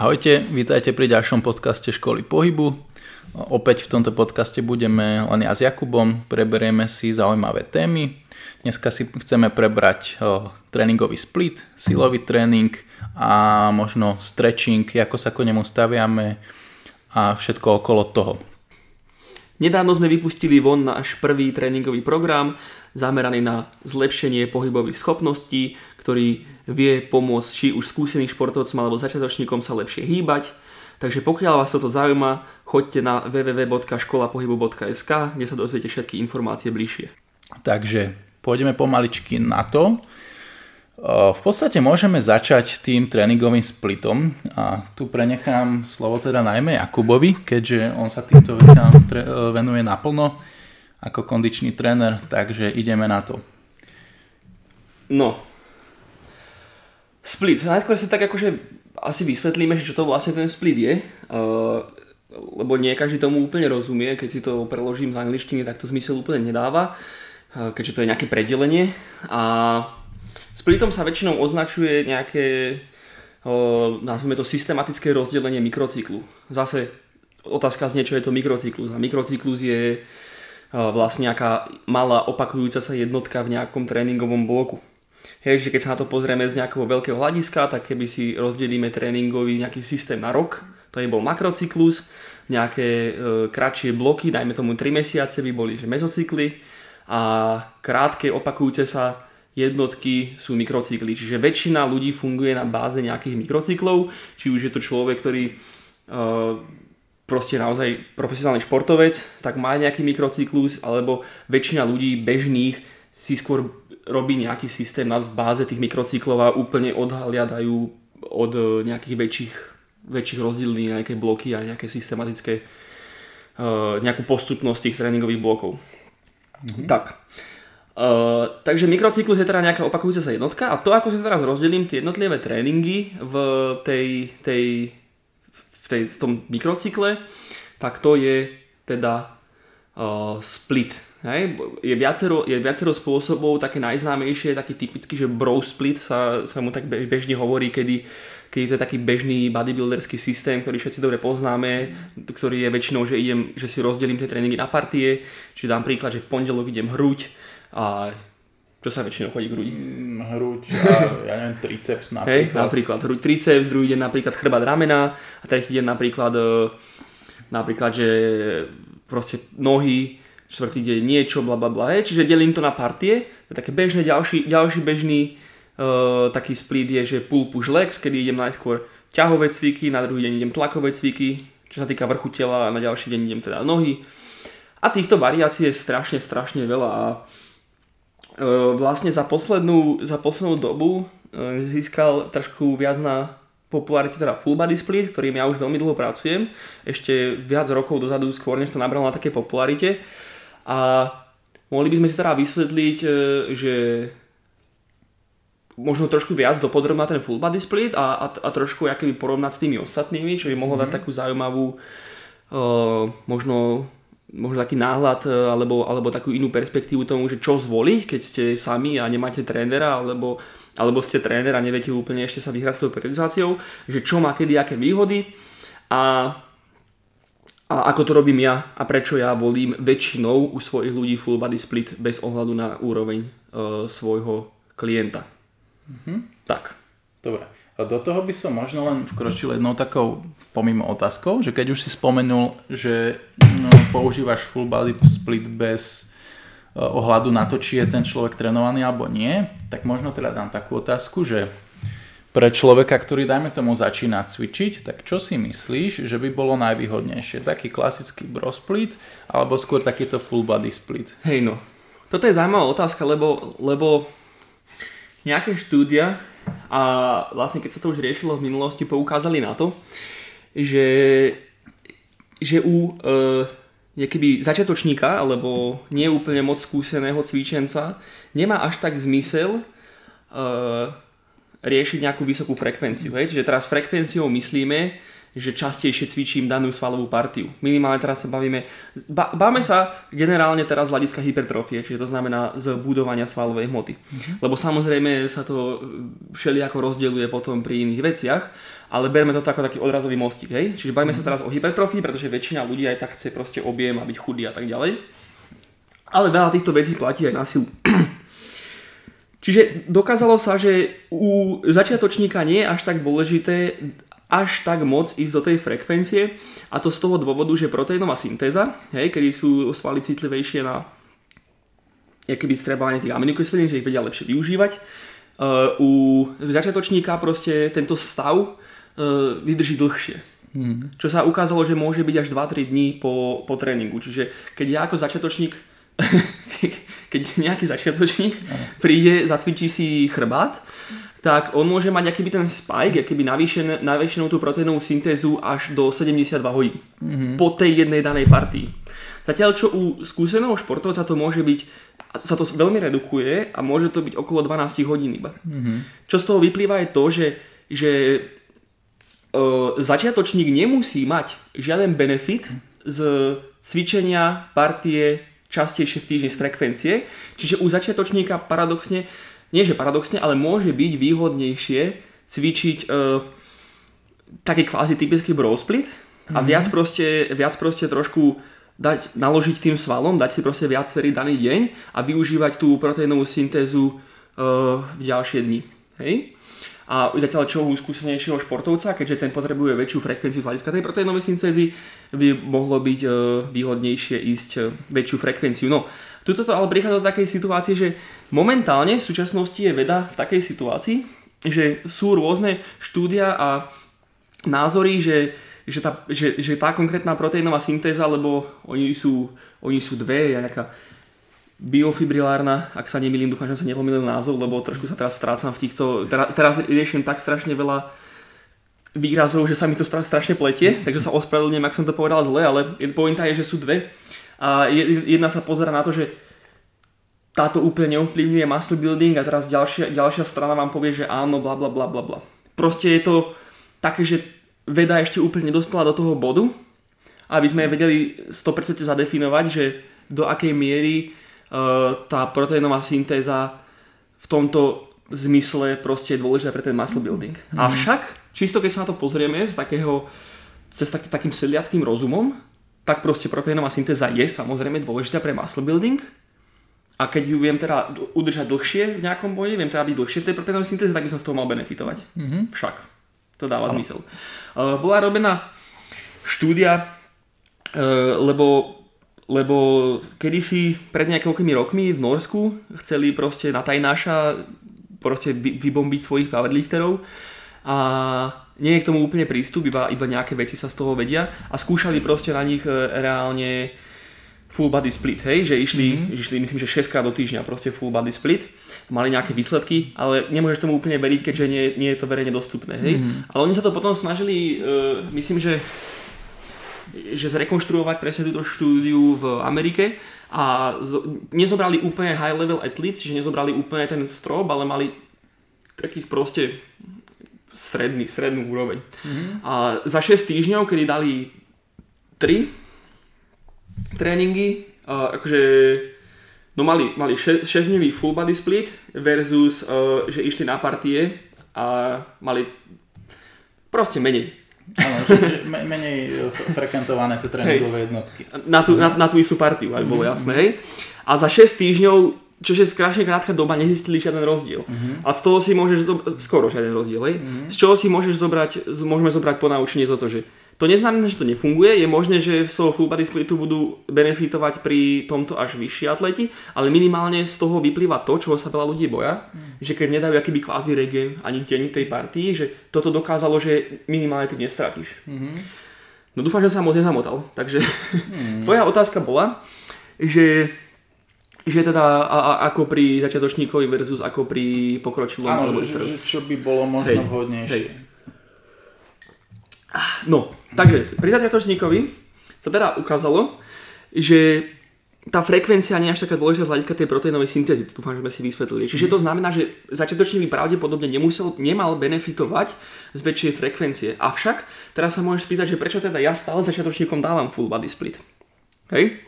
Ahojte, vítajte pri ďalšom podcaste Školy pohybu. Opäť v tomto podcaste budeme len ja s Jakubom, preberieme si zaujímavé témy. Dneska si chceme prebrať tréningový split, silový tréning a možno stretching, ako sa k nemu staviame a všetko okolo toho. Nedávno sme vypustili von náš prvý tréningový program zameraný na zlepšenie pohybových schopností, ktorý vie pomôcť či už skúseným športovcom alebo začiatočníkom sa lepšie hýbať. Takže pokiaľ vás toto zaujíma, choďte na www.školapohybu.sk, kde sa dozviete všetky informácie bližšie. Takže pôjdeme pomaličky na to. V podstate môžeme začať tým tréningovým splitom a tu prenechám slovo teda najmä Jakubovi, keďže on sa týmto veciam venuje naplno ako kondičný tréner, takže ideme na to. No, Split. Najskôr si tak akože asi vysvetlíme, že čo to vlastne ten split je. Uh, lebo nie každý tomu úplne rozumie, keď si to preložím z angličtiny, tak to zmysel úplne nedáva, keďže to je nejaké predelenie. A splitom sa väčšinou označuje nejaké, nazvime to systematické rozdelenie mikrocyklu. Zase otázka znie, čo je to mikrocyklus. A mikrocyklus je vlastne nejaká malá opakujúca sa jednotka v nejakom tréningovom bloku. Hej, že keď sa na to pozrieme z nejakého veľkého hľadiska, tak keby si rozdelíme tréningový nejaký systém na rok, to je bol makrocyklus, nejaké e, kratšie bloky, dajme tomu 3 mesiace by boli že mezocykly a krátke opakujúce sa jednotky sú mikrocykly. Čiže väčšina ľudí funguje na báze nejakých mikrocyklov, či už je to človek, ktorý e, proste naozaj profesionálny športovec, tak má nejaký mikrocyklus, alebo väčšina ľudí bežných si skôr robí nejaký systém na báze tých mikrocyklov a úplne odhliadajú od e, nejakých väčších, väčších rozdielní nejaké bloky a nejaké systematické uh, nejakú postupnosť tých tréningových blokov. Mm-hmm. Tak. Uh, takže mikrocyklus je teda nejaká opakujúca sa jednotka a to, ako sa teraz rozdelím tie jednotlivé tréningy v, tej, tej, v, tej, v tom mikrocykle, tak to je teda uh, split Hej, je, viacero, je viacero spôsobov, také najznámejšie, taký typický, že bro split sa, sa mu tak bežne hovorí, kedy, keď to je taký bežný bodybuilderský systém, ktorý všetci dobre poznáme, ktorý je väčšinou, že, idem, že si rozdelím tie tréningy na partie, čiže dám príklad, že v pondelok idem hruď a čo sa väčšinou chodí k hrudi? Mm, hruď a ja neviem, triceps napríklad. Hej, napríklad hruď triceps, druhý deň napríklad chrbát ramena a tretí deň napríklad e, napríklad, že proste nohy, štvrtý deň niečo, bla bla bla, čiže delím to na partie, to také bežné, ďalší, ďalší bežný uh, taký split je, že pull push legs, kedy idem najskôr ťahové cviky, na druhý deň idem tlakové cviky, čo sa týka vrchu tela a na ďalší deň idem teda nohy. A týchto variácií je strašne, strašne veľa a vlastne za poslednú, za poslednú dobu uh, získal trošku viac na popularite teda full body split, ktorým ja už veľmi dlho pracujem, ešte viac rokov dozadu, skôr než to nabralo na také popularite. A mohli by sme si teda vysvetliť, e, že možno trošku viac dopodrobná ten full body split a, a, a trošku by porovnať s tými ostatnými, čo by mohlo mm-hmm. dať takú zaujímavú uh, možno, možno taký náhľad e, alebo, alebo takú inú perspektívu tomu, že čo zvoliť, keď ste sami a nemáte trénera alebo, alebo ste tréner a neviete úplne ešte sa vyhrať s tou periodizáciou, že čo má kedy aké výhody a a ako to robím ja a prečo ja volím väčšinou u svojich ľudí full body split bez ohľadu na úroveň uh, svojho klienta. Mm-hmm. Tak. Dobre. A do toho by som možno len vkročil jednou takou pomimo otázkou, že keď už si spomenul, že no, používaš full body split bez uh, ohľadu na to, či je ten človek trénovaný alebo nie, tak možno teda dám takú otázku, že pre človeka, ktorý dajme tomu začína cvičiť, tak čo si myslíš, že by bolo najvýhodnejšie? Taký klasický bro split alebo skôr takýto full body split? Hej no, toto je zaujímavá otázka, lebo, lebo nejaké štúdia a vlastne keď sa to už riešilo v minulosti, poukázali na to, že, že u e, keby začiatočníka alebo nie úplne moc skúseného cvičenca nemá až tak zmysel e, riešiť nejakú vysokú frekvenciu. Hej? Čiže teraz frekvenciou myslíme, že častejšie cvičím danú svalovú partiu. Minimálne teraz sa bavíme, ba, báme sa generálne teraz z hľadiska hypertrofie, čiže to znamená z budovania svalovej hmoty. Mm-hmm. Lebo samozrejme sa to všelijako rozdeľuje potom pri iných veciach, ale berme to ako taký odrazový mostík, hej? Čiže mm-hmm. sa teraz o hypertrofii, pretože väčšina ľudí aj tak chce proste objem a byť chudý a tak ďalej. Ale veľa týchto vecí platí aj na silu. Čiže dokázalo sa, že u začiatočníka nie je až tak dôležité až tak moc ísť do tej frekvencie a to z toho dôvodu, že proteínová syntéza, hej, kedy sú svaly citlivejšie na keby strebovanie tých aminokyselín, že ich vedia lepšie využívať. Uh, u začiatočníka proste tento stav vydrží dlhšie. Hmm. Čo sa ukázalo, že môže byť až 2-3 dní po, po tréningu. Čiže keď ja ako začiatočník keď nejaký začiatočník príde, zacvičí si chrbát, tak on môže mať akýby ten spike, akýby navýšen, navýšenú tú proteínovú syntézu až do 72 hodín mm-hmm. po tej jednej danej partii. Zatiaľ čo u skúseného športovca to môže byť, sa to veľmi redukuje a môže to byť okolo 12 hodín iba. Mm-hmm. Čo z toho vyplýva je to, že, že uh, začiatočník nemusí mať žiaden benefit z cvičenia partie častejšie v týždni z frekvencie. Čiže u začiatočníka paradoxne nie že paradoxne, ale môže byť výhodnejšie cvičiť uh, taký kvázi typický bro split a mm-hmm. viac proste, viac proste trošku dať, naložiť tým svalom, dať si proste viacerý daný deň a využívať tú proteínovú syntézu uh, v ďalšie dni. Hej? A zatiaľ čo u skúsenejšieho športovca, keďže ten potrebuje väčšiu frekvenciu z hľadiska tej proteínovej syntézy, by mohlo byť uh, výhodnejšie ísť uh, väčšiu frekvenciu. No, tuto to ale prichádza do takej situácie, že Momentálne v súčasnosti je veda v takej situácii, že sú rôzne štúdia a názory, že, že, tá, že, že tá konkrétna proteínová syntéza, lebo oni sú, oni sú dve, nejaká biofibrilárna, ak sa nemýlim, dúfam, že som nepomýlil názov, lebo trošku sa teraz strácam v týchto, teraz, teraz riešim tak strašne veľa výrazov, že sa mi to strašne pletie, takže sa ospravedlňujem, ak som to povedal zle, ale pointa je, že sú dve a jedna sa pozera na to, že táto úplne neovplyvňuje muscle building a teraz ďalšia, ďalšia strana vám povie, že áno, bla bla bla bla bla. Proste je to také, že veda ešte úplne nedospela do toho bodu, aby sme vedeli 100% zadefinovať, že do akej miery tá proteínová syntéza v tomto zmysle proste je dôležitá pre ten muscle building. Mm. Avšak, čisto keď sa na to pozrieme z takého, cez tak, takým sedliackým rozumom, tak proste proteínová syntéza je samozrejme dôležitá pre muscle building, a keď ju viem teda udržať dlhšie v nejakom boji, viem teda byť dlhšie v tej proteínovej syntéze, tak by som z toho mal benefitovať. Mm-hmm. Však. To dáva no. zmysel. Uh, bola robená štúdia, uh, lebo lebo kedysi pred nejakými rokmi v Norsku chceli proste na tajnáša proste vybombiť svojich powerlifterov a nie je k tomu úplne prístup, iba, iba nejaké veci sa z toho vedia a skúšali proste na nich e, reálne full body split, hej, že išli, mm-hmm. išli myslím, že 6 krát do týždňa proste full body split, mali nejaké výsledky, ale nemôžeš tomu úplne veriť, keďže nie, nie je to verejne dostupné, hej. Mm-hmm. Ale oni sa to potom snažili, uh, myslím, že že zrekonštruovať presne túto štúdiu v Amerike a z, nezobrali úplne high level athletes, že nezobrali úplne ten strop, ale mali takých proste stredný, strednú úroveň. Mm-hmm. A za 6 týždňov, kedy dali 3 tréningy, uh, akože no mali, mali 6-dňový full body split versus, uh, že išli na partie a mali proste menej. Áno, menej frekventované tie tréningové jednotky. Na tú, na, na tú istú partiu, aj bolo mm-hmm. jasné, hej. A za 6 týždňov, čo je strašne krátka doba, nezistili žiaden rozdiel. Mm-hmm. A z toho si môžeš skoro žiaden rozdiel, hej. Mm-hmm. Z čoho si môžeš zobrať, môžeme zobrať po naučenie toto, že to neznamená, že to nefunguje, je možné, že z toho full body splitu budú benefitovať pri tomto až vyšší atleti, ale minimálne z toho vyplýva to, čoho sa veľa ľudí boja, mm. že keď nedajú akýby kvázi regen ani deň tej partii, že toto dokázalo, že minimálne tým nestratíš. Mm-hmm. No dúfam, že sa moc nezamotal. Takže mm. tvoja otázka bola, že že teda a, a, ako pri začiatočníkovi versus ako pri pokročilom. Áno, že, že, čo by bolo možno hej, vhodnejšie. Hej. No, takže pri začiatočníkovi sa teda ukázalo, že tá frekvencia nie je až taká dôležitá z hľadiska tej proteínovej syntézy, to dúfam, že sme si vysvetlili. Čiže to znamená, že začiatočný by pravdepodobne nemusel, nemal benefitovať z väčšej frekvencie. Avšak teraz sa môžeš spýtať, že prečo teda ja stále začiatočníkom dávam full body split. Hej?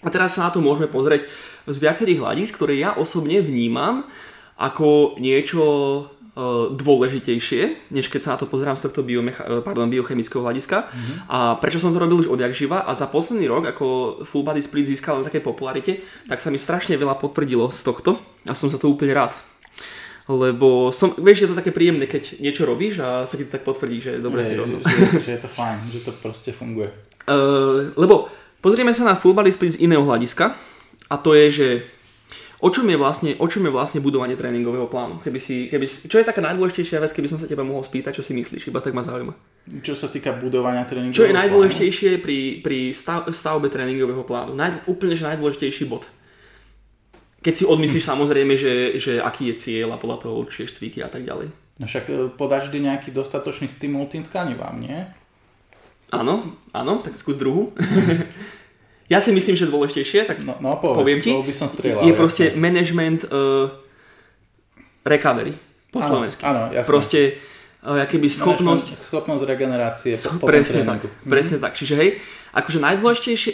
A teraz sa na to môžeme pozrieť z viacerých hľadisk, ktoré ja osobne vnímam ako niečo dôležitejšie, než keď sa na to pozerám z tohto biomecha- e, pardon, biochemického hľadiska. Mm-hmm. A prečo som to robil už odjak živa a za posledný rok, ako Full Body Split získal na takej popularite, tak sa mi strašne veľa potvrdilo z tohto a som za to úplne rád. Lebo som, vieš, je to také príjemné, keď niečo robíš a sa ti to tak potvrdí, že dobre je, si robil. Že, že je to fajn, že to proste funguje. Uh, lebo pozrieme sa na Full Body Split z iného hľadiska a to je, že O čom je vlastne, o čom je vlastne budovanie tréningového plánu? Keby si, keby si, čo je taká najdôležitejšia vec, keby som sa teba mohol spýtať, čo si myslíš, iba tak ma zaujíma. Čo sa týka budovania tréningového Čo je najdôležitejšie plánu? pri, pri stav, stavbe tréningového plánu? Naj, úplne že najdôležitejší bod. Keď si odmyslíš hm. samozrejme, že, že aký je cieľ a podľa toho určuješ cviky a tak ďalej. No však e, podáš vždy nejaký dostatočný stimul tým tkanivám, nie? Áno, áno, tak skús druhú. Ja si myslím, že dôležitejšie, tak no, no povedz, poviem ti, by som strieľal, je proste jasne. management uh, recovery po áno, slovensky. Áno, jasne. Proste uh, keby schopnosť... Management, schopnosť regenerácie po, po Presne tak, mm-hmm. presne tak. Čiže hej, akože najdôležitejšie...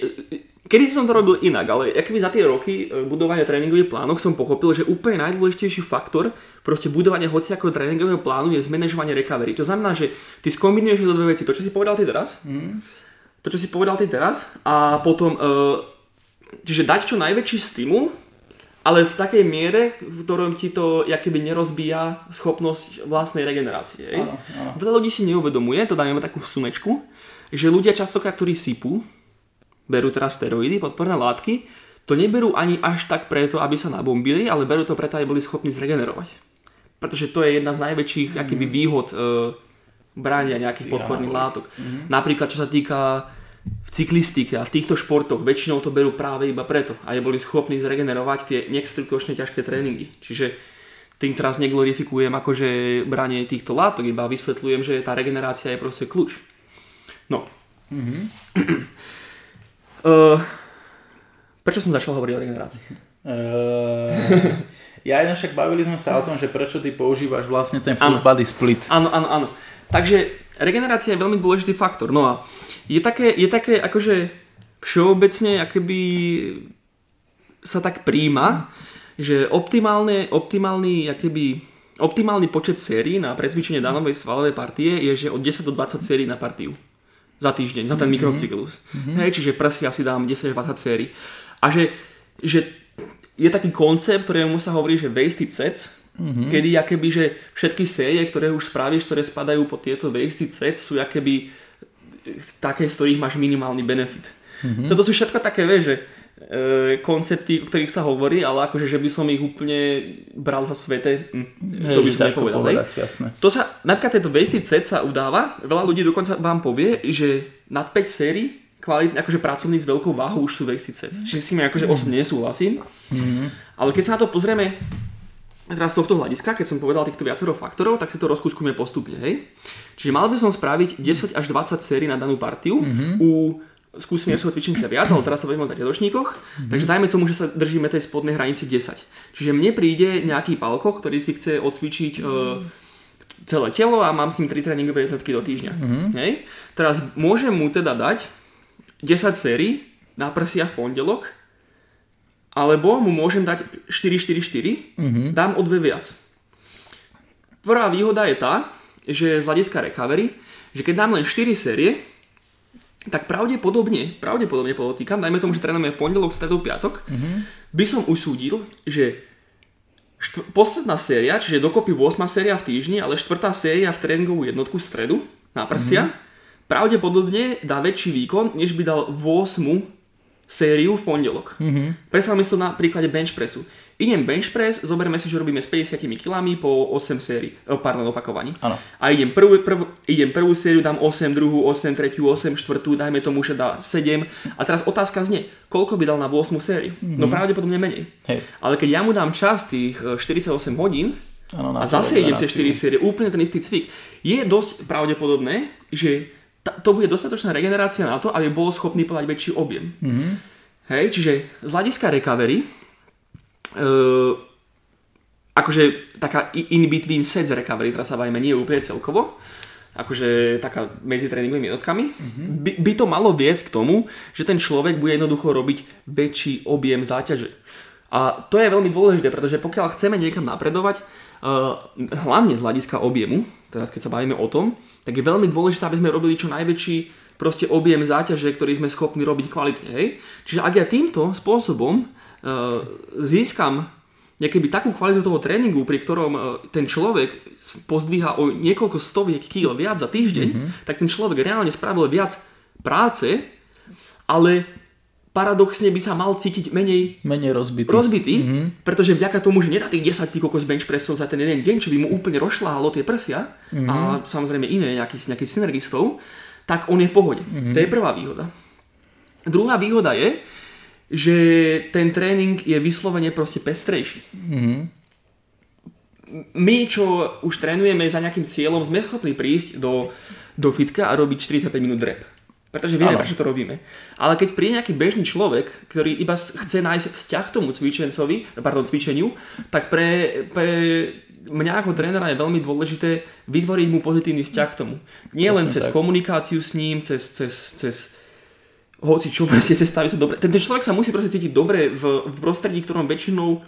Kedy som to robil inak, ale keby za tie roky e, budovania tréningových plánov som pochopil, že úplne najdôležitejší faktor proste budovania hociakého tréningového plánu je zmanéžovanie recovery. To znamená, že ty skombinuješ do dve veci. To, čo si povedal ty teraz, mm to, čo si povedal ty teraz a potom, uh, čiže dať čo najväčší stimul, ale v takej miere, v ktorom ti to keby nerozbíja schopnosť vlastnej regenerácie. Áno, áno. Veľa ľudí si neuvedomuje, to dáme takú vsunečku, že ľudia častokrát, ktorí sypú, berú teraz steroidy, podporné látky, to neberú ani až tak preto, aby sa nabombili, ale berú to preto, aby boli schopní zregenerovať. Pretože to je jedna z najväčších mm. akýby výhod uh, bránia nejakých podporných látok. Mm-hmm. Napríklad čo sa týka v cyklistike a v týchto športoch väčšinou to berú práve iba preto, aby boli schopní zregenerovať tie neextrikočne ťažké tréningy. Čiže tým teraz neglorifikujem akože branie týchto látok, iba vysvetľujem, že tá regenerácia je proste kľúč. No. Mm-hmm. uh, prečo som začal hovoriť o regenerácii? Uh, ja však bavili sme sa o tom, že prečo ty používaš vlastne ten full ano. body split. Áno, áno, áno. Takže regenerácia je veľmi dôležitý faktor. No a je také, je také akože všeobecne akoby sa tak príjma, že optimálne, optimálny, akoby, optimálny počet sérií na precvičenie danovej svalovej partie je, že od 10 do 20 sérií na partiu. Za týždeň, za ten mm-hmm. mikrocyklus. Mm-hmm. Hej, čiže prsia si dám 10-20 sérií. A že, že je taký koncept, ktorému sa hovorí, že wasted sets, Mm-hmm. Kedy akéby, že všetky série, ktoré už spravíš, ktoré spadajú pod tieto wasted sets, sú akéby také, z ktorých máš minimálny benefit. Mm-hmm. Toto sú všetko také, vieš, že e, koncepty, o ktorých sa hovorí, ale akože, že by som ich úplne bral za svete, hm, to by som nepovedal. Povedať, To sa, napríklad tento wasted set sa udáva, veľa ľudí dokonca vám povie, že nad 5 sérií kvalitný, akože pracovník s veľkou váhou už sú wasted sets. Čiže si mi akože mm-hmm. osobne nesúhlasím. Mm-hmm. Ale keď sa na to pozrieme teraz z tohto hľadiska, keď som povedal týchto viacero faktorov, tak si to rozkúskujeme postupne, hej. Čiže mal by som spraviť 10 až 20 sérií na danú partiu, mm-hmm. u skúsenia svojho cvičenia viac, ale teraz sa bavíme o začiatočníkoch, mm-hmm. takže dajme tomu, že sa držíme tej spodnej hranici 10. Čiže mne príde nejaký palko, ktorý si chce odcvičiť mm-hmm. celé telo a mám s ním 3 tréningové jednotky do týždňa. Mm-hmm. Hej? Teraz môžem mu teda dať 10 sérií na prsia v pondelok, alebo mu môžem dať 4-4-4, mm-hmm. dám o dve viac. Prvá výhoda je tá, že z hľadiska recovery, že keď dám len 4 série, tak pravdepodobne, pravdepodobne podotýkam, dajme tomu, že trénujeme pondelok, stredu, piatok, mm-hmm. by som usúdil, že štv- posledná séria, čiže dokopy 8 séria v týždni, ale štvrtá séria v tréningovú jednotku v stredu na prsia, mm-hmm. pravdepodobne dá väčší výkon, než by dal 8 sériu v pondelok. Mm-hmm. Predstavme si to na príklade bench pressu. Idem bench press, zoberme si, že robíme s 50 kg po 8 sérií, oh, pardon, opakovaní. Ano. A idem prvú, prv, idem prvú sériu, dám 8, druhú 8, tretiu 8, štvrtú, dajme tomu, že dá 7. A teraz otázka znie, koľko by dal na 8 sériu? Mm-hmm. No pravdepodobne menej. Hej. Ale keď ja mu dám čas tých 48 e, hodín, ano, a zase idem tie 4 série, úplne ten istý cvik, je dosť pravdepodobné, že to bude dostatočná regenerácia na to, aby bol schopný podať väčší objem. Mm-hmm. Hej, čiže z hľadiska recovery, uh, akože taká in between sets recovery, teraz sa bavíme nie úplne celkovo, akože taká medzi tréningovými jednotkami, mm-hmm. by, by to malo viesť k tomu, že ten človek bude jednoducho robiť väčší objem záťaže. A to je veľmi dôležité, pretože pokiaľ chceme niekam napredovať, hlavne z hľadiska objemu, teraz keď sa bavíme o tom, tak je veľmi dôležité, aby sme robili čo najväčší proste objem záťaže, ktorý sme schopní robiť kvalitne. Hej? Čiže ak ja týmto spôsobom uh, získam nejaký takú kvalitu toho tréningu, pri ktorom uh, ten človek pozdvíha o niekoľko stoviek kýl viac za týždeň, mm-hmm. tak ten človek reálne spravil viac práce, ale paradoxne by sa mal cítiť menej, menej rozbitý, rozbitý mm-hmm. pretože vďaka tomu, že nedá tých 10 kokos bench pressov za ten jeden deň, čo by mu úplne rozšľahalo tie prsia mm-hmm. a samozrejme iné nejakých, nejakých synergistov, tak on je v pohode. Mm-hmm. To je prvá výhoda. Druhá výhoda je, že ten tréning je vyslovene proste pestrejší. Mm-hmm. My, čo už trénujeme za nejakým cieľom, sme schopní prísť do, do fitka a robiť 45 minút rep. Pretože vieme, prečo to robíme. Ale keď príde nejaký bežný človek, ktorý iba chce nájsť vzťah k tomu cvičencovi, pardon, cvičeniu, tak pre, pre mňa ako trénera je veľmi dôležité vytvoriť mu pozitívny vzťah k tomu. Nie len cez tak. komunikáciu s ním, cez, cez, cez hoci čo, proste cez sa dobre. Ten, ten človek sa musí proste cítiť dobre v, v prostredí, ktorom väčšinou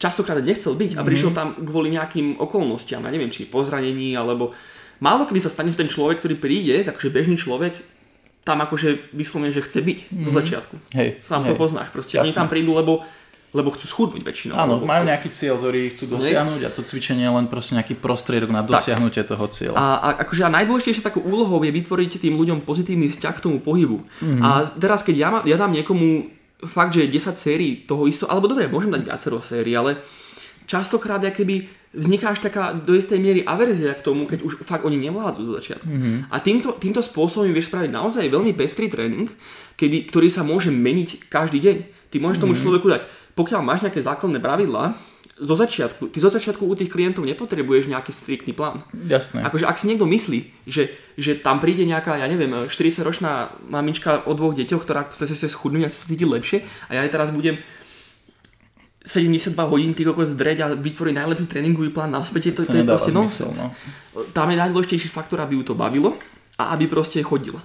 častokrát nechcel byť a mm-hmm. prišiel tam kvôli nejakým okolnostiam, ja neviem, či pozranení alebo málo kedy sa stane, že ten človek, ktorý príde, takže bežný človek, tam akože vyslovene, že chce byť mm-hmm. zo mhm. začiatku. Hej, Sám hej. to poznáš. Proste oni tam prídu, lebo lebo chcú schudnúť väčšinou. Áno, majú nejaký cieľ, ktorý chcú dosiahnuť a to cvičenie je len proste nejaký prostriedok na dosiahnutie tak. toho cieľa. A, a akože a najdôležitejšie takou úlohou je vytvoriť tým ľuďom pozitívny vzťah k tomu pohybu. Mm-hmm. A teraz keď ja, ja dám niekomu fakt, že 10 sérií toho isto, alebo dobre, môžem dať viacero sérií, ale častokrát keby vzniká až taká do istej miery averzia k tomu, keď už fakt oni nevládzu zo začiatku. Mm-hmm. A týmto, týmto spôsobom vieš spraviť naozaj veľmi pestrý tréning, kedy, ktorý sa môže meniť každý deň. Ty môžeš mm-hmm. tomu mhm. človeku dať, pokiaľ máš nejaké základné pravidlá, zo začiatku, ty zo začiatku u tých klientov nepotrebuješ nejaký striktný plán. Jasné. Akože ak si niekto myslí, že, že tam príde nejaká, ja neviem, 40-ročná mamička o dvoch deťoch, ktorá chce sa schudnúť a chce sa cítiť lepšie a ja aj teraz budem 72 hodín ty kokos dreť a vytvoriť najlepší tréningový plán na svete, to, to, to je proste nonsens. No. Tam je najdôležitejší faktor, aby ju to bavilo a aby proste chodila.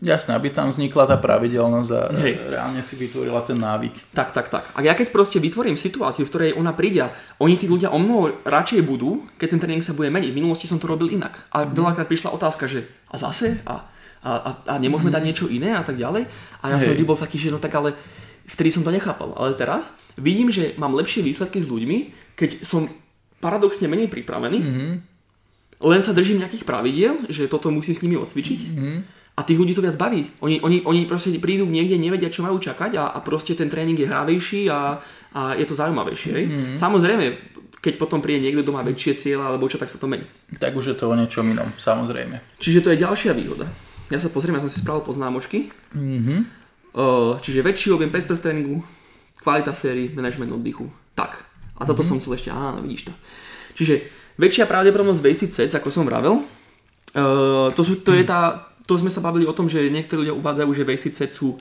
Jasné, aby tam vznikla tá pravidelnosť a Hej. reálne si vytvorila ten návyk. Tak, tak, tak. A ja keď proste vytvorím situáciu, v ktorej ona príde, oni tí ľudia o mnoho radšej budú, keď ten tréning sa bude meniť. V minulosti som to robil inak. A mm. veľakrát prišla otázka, že a zase? A, a, a, a nemôžeme mm. dať niečo iné a tak ďalej. A ja Hej. som vždy bol taký, že no tak ale vtedy som to nechápal. Ale teraz vidím, že mám lepšie výsledky s ľuďmi, keď som paradoxne menej pripravený, mm-hmm. len sa držím nejakých pravidiel, že toto musím s nimi odcvičiť mm-hmm. a tých ľudí to viac baví. Oni, oni, oni proste prídu niekde, nevedia, čo majú čakať a, a proste ten tréning je hravejší a, a je to zaujímavejšie. Mm-hmm. Samozrejme, keď potom príde niekto, kto má väčšie cieľa alebo čo, tak sa to mení. Tak už je to o niečom inom, samozrejme. Čiže to je ďalšia výhoda. Ja sa pozriem, ja som si spravil poznámočky. Mm-hmm. Čiže väčší objem tréningu, kvalita sérií, management oddychu. Tak. A toto mm-hmm. som chcel ešte, áno, vidíš to. Čiže väčšia pravdepodobnosť wasted sets, ako som vravel, uh, to, sú, to je tá, to sme sa bavili o tom, že niektorí ľudia uvádzajú, že wasted sets sú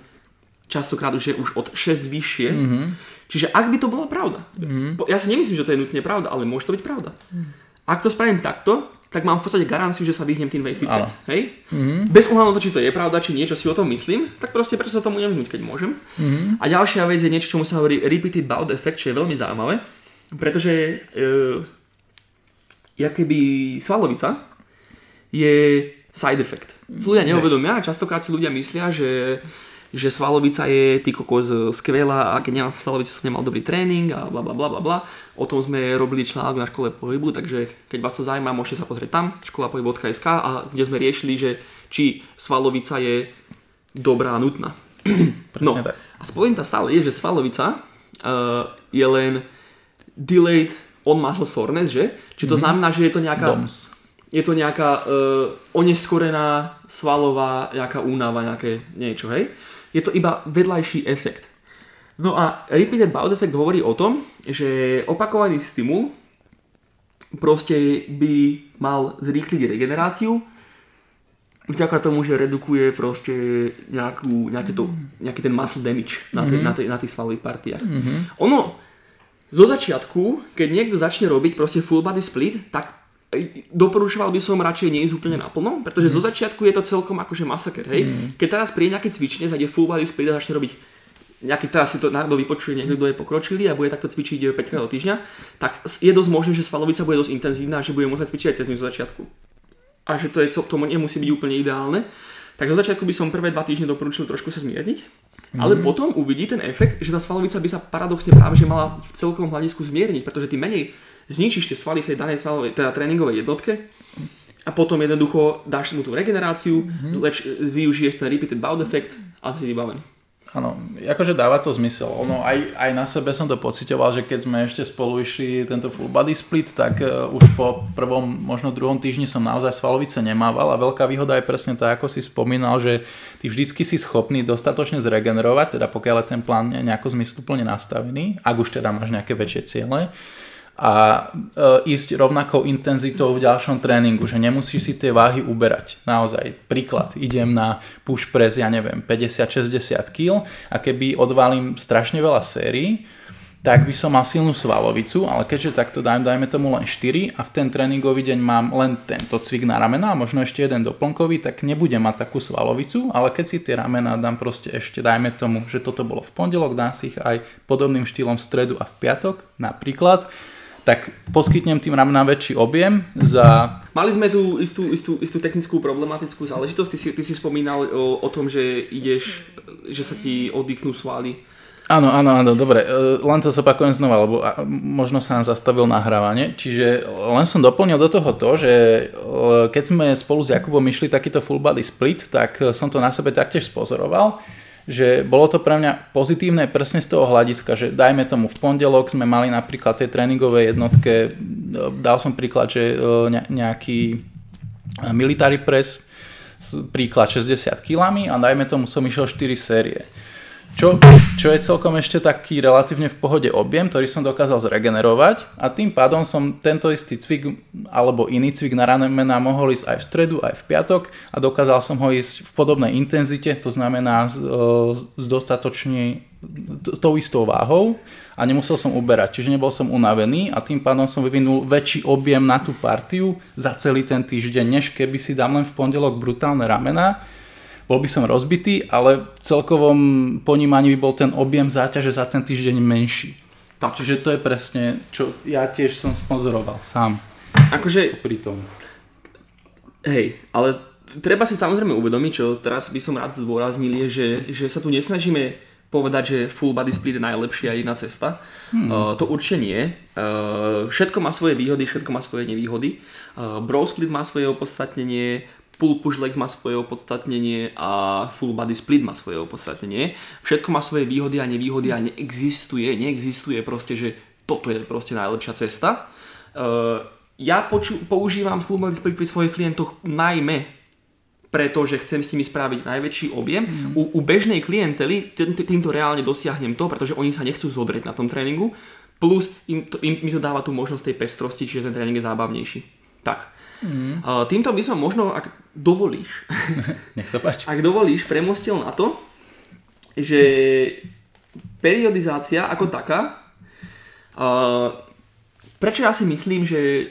častokrát už, už od 6 vyššie. Mm-hmm. Čiže ak by to bola pravda, mm-hmm. ja si nemyslím, že to je nutne pravda, ale môže to byť pravda. Mm. Ak to spravím takto, tak mám v podstate garanciu, že sa vyhnem tým basic sets. Hej? Mm-hmm. Bez ohľadu na to, či to je pravda, či niečo si o tom myslím, tak proste prečo sa tomu nevyhnúť, keď môžem. Mm-hmm. A ďalšia vec je niečo, čomu sa hovorí repeated bout effect, čo je veľmi zaujímavé, pretože uh, keby svalovica je side effect. Ľudia neuvedomia, častokrát si ľudia myslia, že že svalovica je ty kokos skvelá a keď nemám svalovicu som nemal dobrý tréning a bla bla bla bla bla. O tom sme robili článok na škole pohybu, takže keď vás to zaujíma, môžete sa pozrieť tam, školapohyb.sk a kde sme riešili, že či svalovica je dobrá a nutná. no a spolinta stále je, že svalovica uh, je len delayed on muscle soreness, že? Či to mm-hmm. znamená, že je to nejaká... DOMS. Je to nejaká uh, oneskorená svalová nejaká únava, nejaké niečo, hej? je to iba vedľajší efekt. No a repeated bout effect hovorí o tom, že opakovaný stimul proste by mal zrýchliť regeneráciu vďaka tomu, že redukuje proste nejakú, nejaký, to, nejaký ten muscle damage na, te, mm-hmm. na, te, na tých svalových partiách. Mm-hmm. Ono, zo začiatku, keď niekto začne robiť proste full body split, tak doporučoval by som radšej neísť úplne naplno, pretože mm. zo začiatku je to celkom akože masaker, hej. Mm. Keď teraz príde nejaké cvičenie, zajde body split a začne robiť nejaký teraz si to náhodou vypočuje niekto, kto je pokročilý a bude takto cvičiť 5 krát do týždňa, tak je dosť možné, že svalovica bude dosť intenzívna a že bude musieť cvičiť aj cez zo začiatku. A že to, je, to nemusí byť úplne ideálne. Tak zo začiatku by som prvé dva týždne doporučil trošku sa zmierniť, mm. ale potom uvidí ten efekt, že tá svalovica by sa paradoxne práve že mala v celkom hľadisku zmierniť, pretože ty menej zničíš tie svaly v tej danej svalovej, teda tréningovej jednotke a potom jednoducho dáš mu tú regeneráciu, mm-hmm. lepš- využiješ ten repeated bout effect a si vybavený. Áno, akože dáva to zmysel. Ono, aj, aj na sebe som to pocitoval, že keď sme ešte spolu išli tento full body split, tak uh, už po prvom, možno druhom týždni som naozaj svalovice nemával a veľká výhoda je presne tá, ako si spomínal, že ty vždycky si schopný dostatočne zregenerovať, teda pokiaľ je ten plán nejako zmysluplne nastavený, ak už teda máš nejaké väčšie ciele, a e, ísť rovnakou intenzitou v ďalšom tréningu, že nemusíš si tie váhy uberať. Naozaj, príklad, idem na push press, ja neviem, 50-60 kg a keby odvalím strašne veľa sérií, tak by som mal silnú svalovicu, ale keďže takto dajme, dajme tomu len 4 a v ten tréningový deň mám len tento cvik na ramena a možno ešte jeden doplnkový, tak nebudem mať takú svalovicu, ale keď si tie ramena dám proste ešte, dajme tomu, že toto bolo v pondelok, dám si ich aj podobným štýlom v stredu a v piatok napríklad, tak poskytnem tým ramenám väčší objem za... Mali sme tu istú, istú, istú technickú problematickú záležitosť. Ty si, ty si spomínal o, o tom, že ideš, že sa ti oddychnú svaly. Áno, áno, áno, dobre. E, len to zopakujem znova, lebo možno sa nám zastavil nahrávanie. Čiže len som doplnil do toho to, že e, keď sme spolu s Jakubom išli takýto full body split, tak som to na sebe taktiež spozoroval že bolo to pre mňa pozitívne presne z toho hľadiska, že dajme tomu v pondelok sme mali napríklad tej tréningovej jednotke, dal som príklad, že e, nejaký e, military press, príklad 60 kg a dajme tomu som išiel 4 série. Čo, čo je celkom ešte taký relatívne v pohode objem, ktorý som dokázal zregenerovať a tým pádom som tento istý cvik alebo iný cvik na ramena mohol ísť aj v stredu, aj v piatok a dokázal som ho ísť v podobnej intenzite, to znamená s, e, dostatočne tou istou váhou a nemusel som uberať, čiže nebol som unavený a tým pádom som vyvinul väčší objem na tú partiu za celý ten týždeň, než keby si dám len v pondelok brutálne ramena bol by som rozbitý, ale v celkovom ponímaní by bol ten objem záťaže za ten týždeň menší. Tak. Čiže to je presne, čo ja tiež som sponzoroval sám. Akože... Pri tom. Hej, ale treba si samozrejme uvedomiť, čo teraz by som rád zdôraznil, je, že, že sa tu nesnažíme povedať, že full body split je najlepšia jedna cesta. Hmm. Uh, to určite nie. Uh, všetko má svoje výhody, všetko má svoje nevýhody. Uh, bro split má svoje opodstatnenie, pull push legs má svoje opodstatnenie a full body split má svoje opodstatnenie. Všetko má svoje výhody a nevýhody a neexistuje, neexistuje proste, že toto je proste najlepšia cesta. Uh, ja poču, používam full body split pri svojich klientoch najmä preto, že chcem s nimi spraviť najväčší objem. Mm. U, u bežnej klientely tým, týmto reálne dosiahnem to, pretože oni sa nechcú zodreť na tom tréningu, plus im to, im, mi to dáva tú možnosť tej pestrosti, čiže ten tréning je zábavnejší. Tak. Mm. Týmto by som možno, ak dovolíš, Nech sa páči. ak dovolíš, premostil na to, že periodizácia ako taká, prečo ja si myslím, že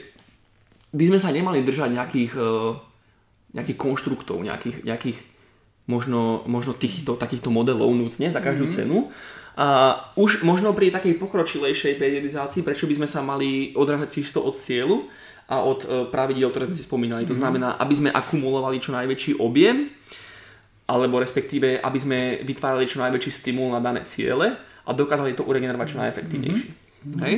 by sme sa nemali držať nejakých, uh, nejakých konštruktov, nejakých, nejakých možno, možno týchto, takýchto modelov nutne za každú mm-hmm. cenu. A už možno pri takej pokročilejšej periodizácii, prečo by sme sa mali odrážať si to od cieľu, a od e, pravidiel, ktoré sme si spomínali. To mhm. znamená, aby sme akumulovali čo najväčší objem, alebo respektíve, aby sme vytvárali čo najväčší stimul na dané ciele a dokázali to uregenerovať čo najefektívnejšie. Mm-hmm. Hej?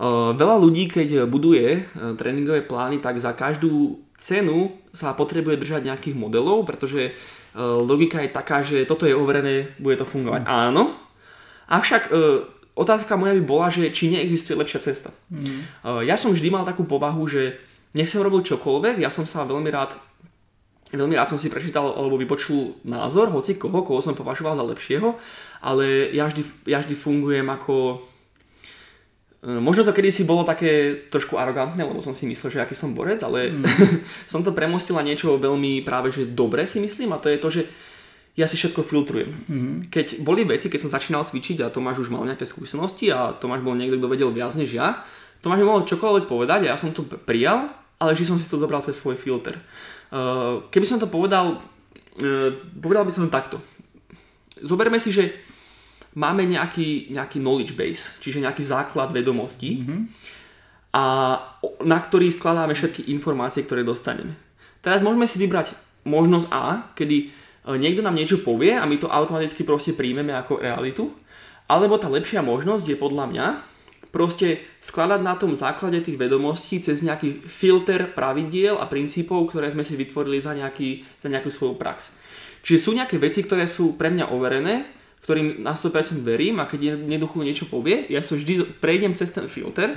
Uh, veľa ľudí, keď buduje uh, tréningové plány, tak za každú cenu sa potrebuje držať nejakých modelov, pretože logika je taká, že toto je overené, bude to fungovať. Mm. Áno, avšak otázka moja by bola, že či neexistuje lepšia cesta. Mm. Ja som vždy mal takú povahu, že nech som robil čokoľvek, ja som sa veľmi rád Veľmi rád som si prečítal alebo vypočul názor, hoci koho, koho som považoval za lepšieho, ale ja vždy, ja vždy fungujem ako Možno to kedysi bolo také trošku arogantné, lebo som si myslel, že aký som borec, ale mm. som to premostila niečo veľmi práve že dobre si myslím a to je to, že ja si všetko filtrujem. Mm. Keď boli veci, keď som začínal cvičiť a Tomáš už mal nejaké skúsenosti a Tomáš bol niekto, kto vedel viac než ja, Tomáš mi mohol čokoľvek povedať a ja som to prijal, ale že som si to zobral cez svoj filter. Keby som to povedal, povedal by som takto. Zoberme si, že máme nejaký, nejaký knowledge base, čiže nejaký základ vedomostí mm-hmm. a na ktorý skladáme všetky informácie, ktoré dostaneme. Teraz môžeme si vybrať možnosť A, kedy niekto nám niečo povie a my to automaticky proste príjmeme ako realitu, alebo tá lepšia možnosť je podľa mňa proste skladať na tom základe tých vedomostí cez nejaký filter pravidiel a princípov, ktoré sme si vytvorili za, nejaký, za nejakú svoju prax. Čiže sú nejaké veci, ktoré sú pre mňa overené, ktorým na 100% verím a keď jednoducho niečo povie, ja sa vždy prejdem cez ten filter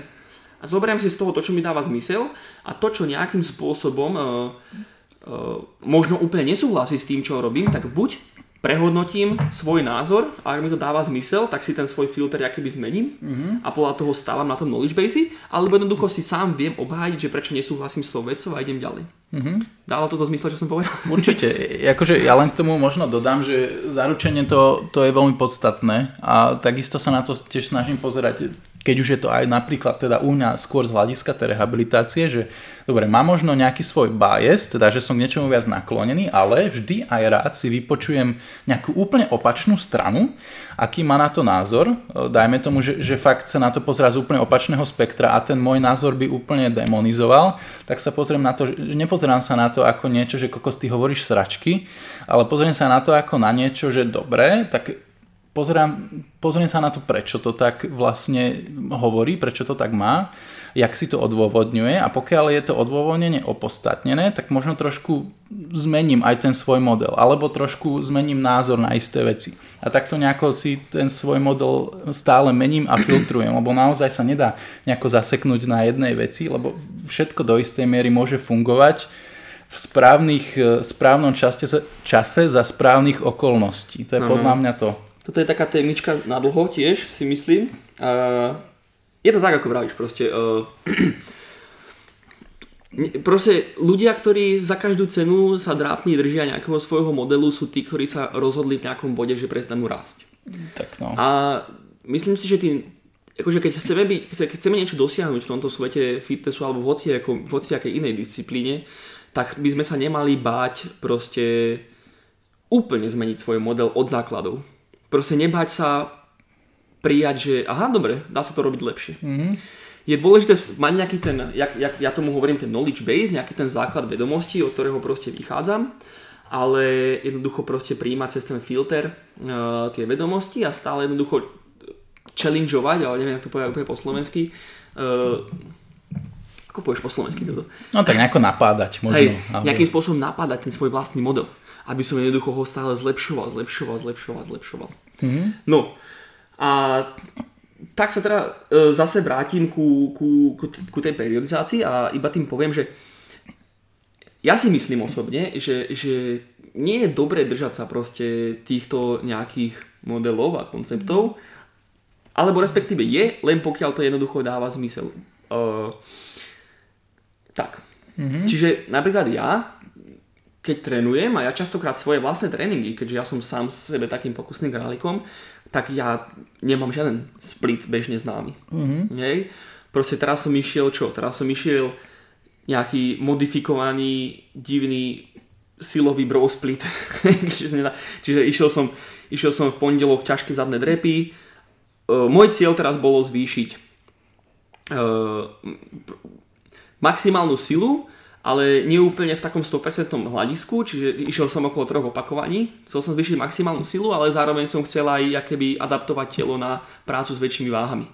a zoberiem si z toho to, čo mi dáva zmysel a to, čo nejakým spôsobom uh, možno úplne nesúhlasí s tým, čo robím, tak buď prehodnotím svoj názor a ak mi to dáva zmysel, tak si ten svoj filter by zmením mm-hmm. a podľa toho stávam na tom knowledge base, alebo jednoducho si sám viem obhájiť, že prečo nesúhlasím s tou vecou a idem ďalej. Mm-hmm. Dalo toto zmysel, čo som povedal? Určite. Akože ja len k tomu možno dodám, že zaručenie to, to je veľmi podstatné a takisto sa na to tiež snažím pozerať keď už je to aj napríklad teda u mňa skôr z hľadiska tej rehabilitácie, že dobre, má možno nejaký svoj bias, teda že som k niečomu viac naklonený, ale vždy aj rád si vypočujem nejakú úplne opačnú stranu, aký má na to názor. Dajme tomu, že, že fakt sa na to pozerá z úplne opačného spektra a ten môj názor by úplne demonizoval, tak sa pozriem na to, že nepozerám sa na to ako niečo, že kokos ty hovoríš sračky, ale pozriem sa na to ako na niečo, že dobre, tak pozerám, pozriem sa na to, prečo to tak vlastne hovorí, prečo to tak má, jak si to odôvodňuje a pokiaľ je to odôvodnenie opostatnené, tak možno trošku zmením aj ten svoj model, alebo trošku zmením názor na isté veci. A takto nejako si ten svoj model stále mením a filtrujem, lebo naozaj sa nedá nejako zaseknúť na jednej veci, lebo všetko do istej miery môže fungovať v správnych, správnom čase, čase za správnych okolností. To je podľa mňa to. Toto je taká témička na dlho tiež, si myslím. Uh, je to tak, ako vravíš proste. Uh, proste ľudia, ktorí za každú cenu sa drápni držia nejakého svojho modelu, sú tí, ktorí sa rozhodli v nejakom bode, že prestanú rásť. Tak no. A myslím si, že tí, akože keď, chceme byť, keď chceme niečo dosiahnuť v tomto svete fitnessu alebo v hoci, ako, v hoci akej inej disciplíne, tak by sme sa nemali báť proste úplne zmeniť svoj model od základov proste nebať sa prijať, že aha, dobre, dá sa to robiť lepšie. Mm-hmm. Je dôležité mať nejaký ten, jak, jak ja tomu hovorím, ten knowledge base, nejaký ten základ vedomostí, od ktorého proste vychádzam, ale jednoducho proste prijímať cez ten filter uh, tie vedomosti a stále jednoducho challengeovať, ale neviem, ako to povedať úplne po slovensky, uh, ako povieš po slovensky toto? No tak nejako napádať možno. Hej, nejakým spôsobom napádať ten svoj vlastný model aby som jednoducho ho stále zlepšoval, zlepšoval, zlepšoval, zlepšoval. Mm-hmm. No a tak sa teda e, zase vrátim ku, ku, ku, ku tej periodizácii a iba tým poviem, že ja si myslím osobne, že, že nie je dobré držať sa proste týchto nejakých modelov a konceptov, alebo respektíve je, len pokiaľ to jednoducho dáva zmysel. Uh, tak. Mm-hmm. Čiže napríklad ja keď trénujem a ja častokrát svoje vlastné tréningy, keďže ja som sám sebe takým pokusným králikom, tak ja nemám žiaden split bežne známy. Mm-hmm. Nej? Proste teraz som išiel čo? Teraz som išiel nejaký modifikovaný, divný silový bro split. Čiže išiel som, išiel som v pondelok ťažké zadné drepy. Uh, môj cieľ teraz bolo zvýšiť uh, maximálnu silu ale nie úplne v takom 100% hľadisku, čiže išiel som okolo troch opakovaní. Chcel som zvýšiť maximálnu silu, ale zároveň som chcel aj keby adaptovať telo na prácu s väčšími váhami.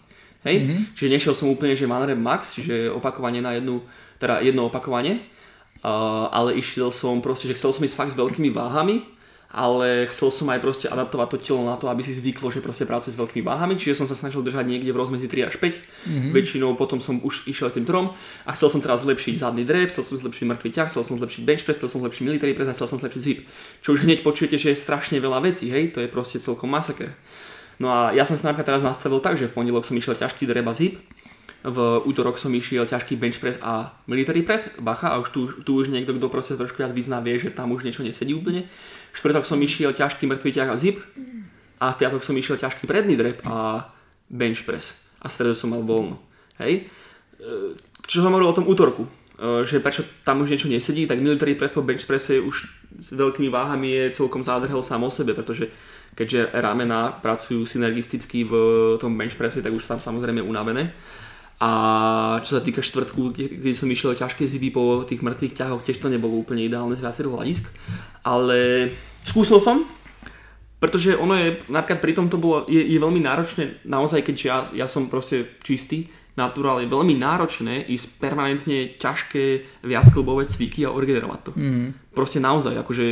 Hej? Mm-hmm. Čiže nešiel som úplne, že manrep max, čiže opakovanie na jednu, teda jedno opakovanie, uh, ale išiel som proste, že chcel som ísť fakt s veľkými váhami, ale chcel som aj proste adaptovať to telo na to, aby si zvyklo, že proste práce s veľkými váhami, čiže som sa snažil držať niekde v rozmedzi 3 až 5, mm-hmm. väčšinou potom som už išiel tým trom a chcel som teraz zlepšiť zadný drep, chcel som zlepšiť mŕtvy ťah, chcel som zlepšiť bench press, chcel som zlepšiť military press, chcel som zlepšiť zip. Čo už hneď počujete, že je strašne veľa vecí, hej, to je proste celkom masaker. No a ja som sa napríklad teraz nastavil tak, že v pondelok som išiel ťažký drep a zip, v útorok som išiel ťažký bench press a military press, bacha, a už tu, tu už niekto, kto proste trošku viac vyzná, vie, že tam už niečo nesedí úplne. Štvrtok som išiel ťažký mŕtvý ťah a zip a v piatok som išiel ťažký predný drep a bench press a stredu som mal voľno. Hej? E, čo som hovoril o tom útorku, e, že prečo tam už niečo nesedí, tak military press po bench presse už s veľkými váhami je celkom zádrhel sám o sebe, pretože keďže ramena pracujú synergisticky v tom bench presse, tak už tam samozrejme unavené. A čo sa týka štvrtku, keď som išiel ťažké ziby po tých mŕtvych ťahoch, tiež to nebolo úplne ideálne z viacerých hľadisk. Ale skúsil som, pretože ono je, napríklad pri tom to bolo, je, je veľmi náročné, naozaj keď ja, ja som proste čistý, naturál, je veľmi náročné ísť permanentne ťažké viacklbové cviky a origenerovať to. Mm. Proste naozaj, akože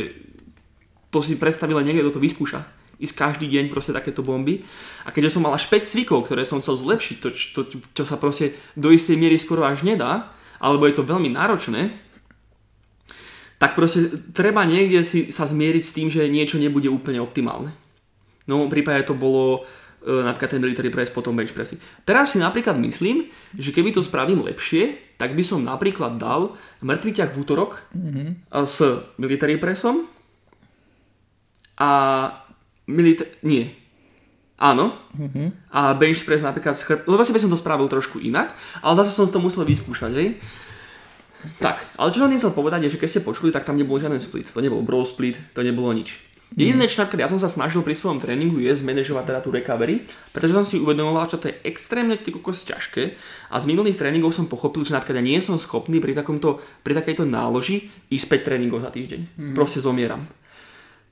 to si predstavila niekto, kto to vyskúša ísť každý deň proste takéto bomby. A keďže som mal až 5 cvikov, ktoré som chcel zlepšiť, to, to, čo sa proste do istej miery skoro až nedá, alebo je to veľmi náročné, tak proste treba niekde si sa zmieriť s tým, že niečo nebude úplne optimálne. No v prípade to bolo e, napríklad ten military press, potom bench pressy. Teraz si napríklad myslím, že keby to spravím lepšie, tak by som napríklad dal mŕtvy ťah v útorok mm-hmm. s military pressom a milita- nie. Áno. Mm-hmm. A bench press napríklad s chrb... No vlastne by som to spravil trošku inak, ale zase som to musel vyskúšať, hej. Tak, ale čo som chcel povedať je, že keď ste počuli, tak tam nebol žiaden split. To nebol bro split, to nebolo nič. Jediné, čo napríklad ja som sa snažil pri svojom tréningu je zmanéžovať teda tú recovery, pretože som si uvedomoval, čo to je extrémne ty kokos ťažké a z minulých tréningov som pochopil, že napríklad ja nie som schopný pri, takomto, pri takejto náloži ísť 5 tréningov za týždeň. Mm. Proste zomieram.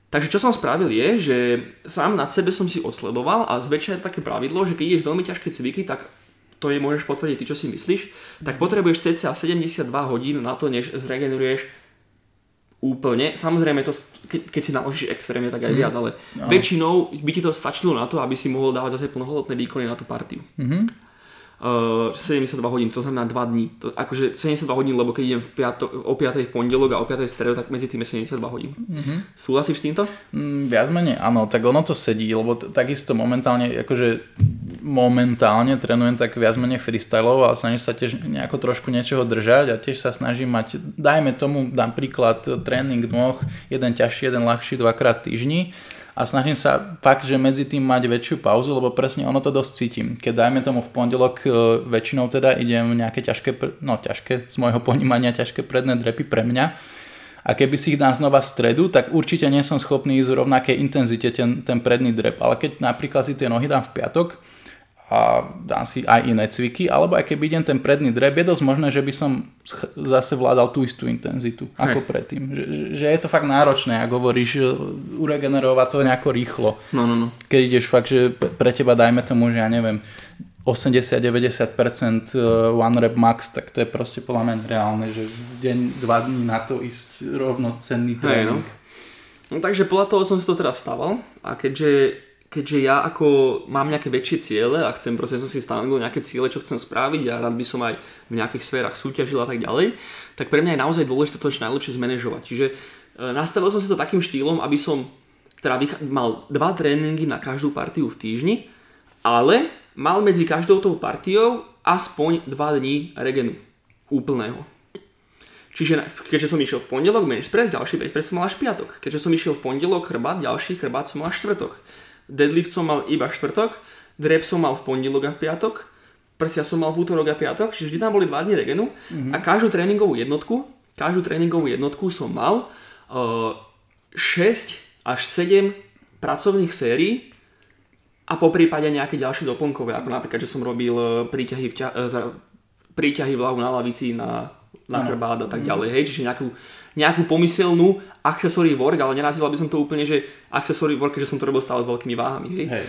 Takže čo som spravil je, že sám nad sebe som si odsledoval a zväčša je také pravidlo, že keď ideš veľmi ťažké cviky, tak to je môžeš potvrdiť ty, čo si myslíš, tak potrebuješ cca 72 hodín na to, než zregeneruješ úplne. Samozrejme, to, keď, keď si naložíš extrémne, tak aj mm. viac, ale no. väčšinou by ti to stačilo na to, aby si mohol dávať zase plnohodnotné výkony na tú partiu. Mm-hmm uh, eh, 72 hodín, to znamená 2 dní. To, akože 72 hodín, lebo keď idem v piato, o 5 v pondelok a o 5 v stredu, tak medzi tým je 72 hodín. Mm-hmm. Súhlasíš s týmto? Mm, viac menej áno, tak ono to sedí, lebo t- takisto momentálne, akože momentálne trénujem tak viac menej freestylov a snažím sa tiež nejako trošku niečoho držať a tiež sa snažím mať, dajme tomu napríklad tréning nôh, jeden ťažší, jeden ľahší dvakrát týždni a snažím sa fakt, že medzi tým mať väčšiu pauzu, lebo presne ono to dosť cítim. Keď dajme tomu v pondelok e, väčšinou teda idem nejaké ťažké, no ťažké z môjho ponímania, ťažké predné drepy pre mňa, a keby si ich dám znova v stredu, tak určite nie som schopný ísť v rovnakej intenzite ten, ten predný drep. Ale keď napríklad si tie nohy dám v piatok, a dám si aj iné cviky, alebo aj keby idem ten predný drep, je dosť možné, že by som zase vládal tú istú intenzitu Hej. ako predtým. Že, že je to fakt náročné, ako hovoríš, uregenerovať to nejako rýchlo. No, no, no. Keď ideš fakt, že pre teba dajme tomu, že ja neviem, 80-90% e, one rep max, tak to je proste podľa mňa reálne, že deň, dva dní na to ísť rovnocenný tréning. Hey, no. no takže podľa toho som si to teda stával a keďže keďže ja ako mám nejaké väčšie ciele a chcem proste som si stanovil nejaké ciele, čo chcem spraviť a rád by som aj v nejakých sférach súťažil a tak ďalej, tak pre mňa je naozaj dôležité to čo najlepšie zmanéžovať. Čiže e, nastavil som si to takým štýlom, aby som teda mal dva tréningy na každú partiu v týždni, ale mal medzi každou tou partiou aspoň dva dní regenu úplného. Čiže keďže som išiel v pondelok bench press, ďalší bench press som mal až piatok. Keďže som išiel v pondelok chrbát, ďalší chrbát som mal až štvrtok deadlift som mal iba štvrtok, drep som mal v pondelok a v piatok, prsia som mal v útorok a piatok, čiže vždy tam boli 2 dní regenu mm-hmm. a každú tréningovú jednotku, každú tréningovú jednotku som mal uh, eh, 6 až 7 pracovných sérií a po prípade nejaké ďalšie doplnkové, ako napríklad, že som robil eh, príťahy, v ťa, uh, príťahy vľavu na lavici na, na chrbát a tak mhm. ďalej, hej, čiže nejakú, nejakú pomyselnú accessory work, ale nenazýval by som to úplne, že accessory work, že som to robil stále s veľkými váhami. Hej? Hej.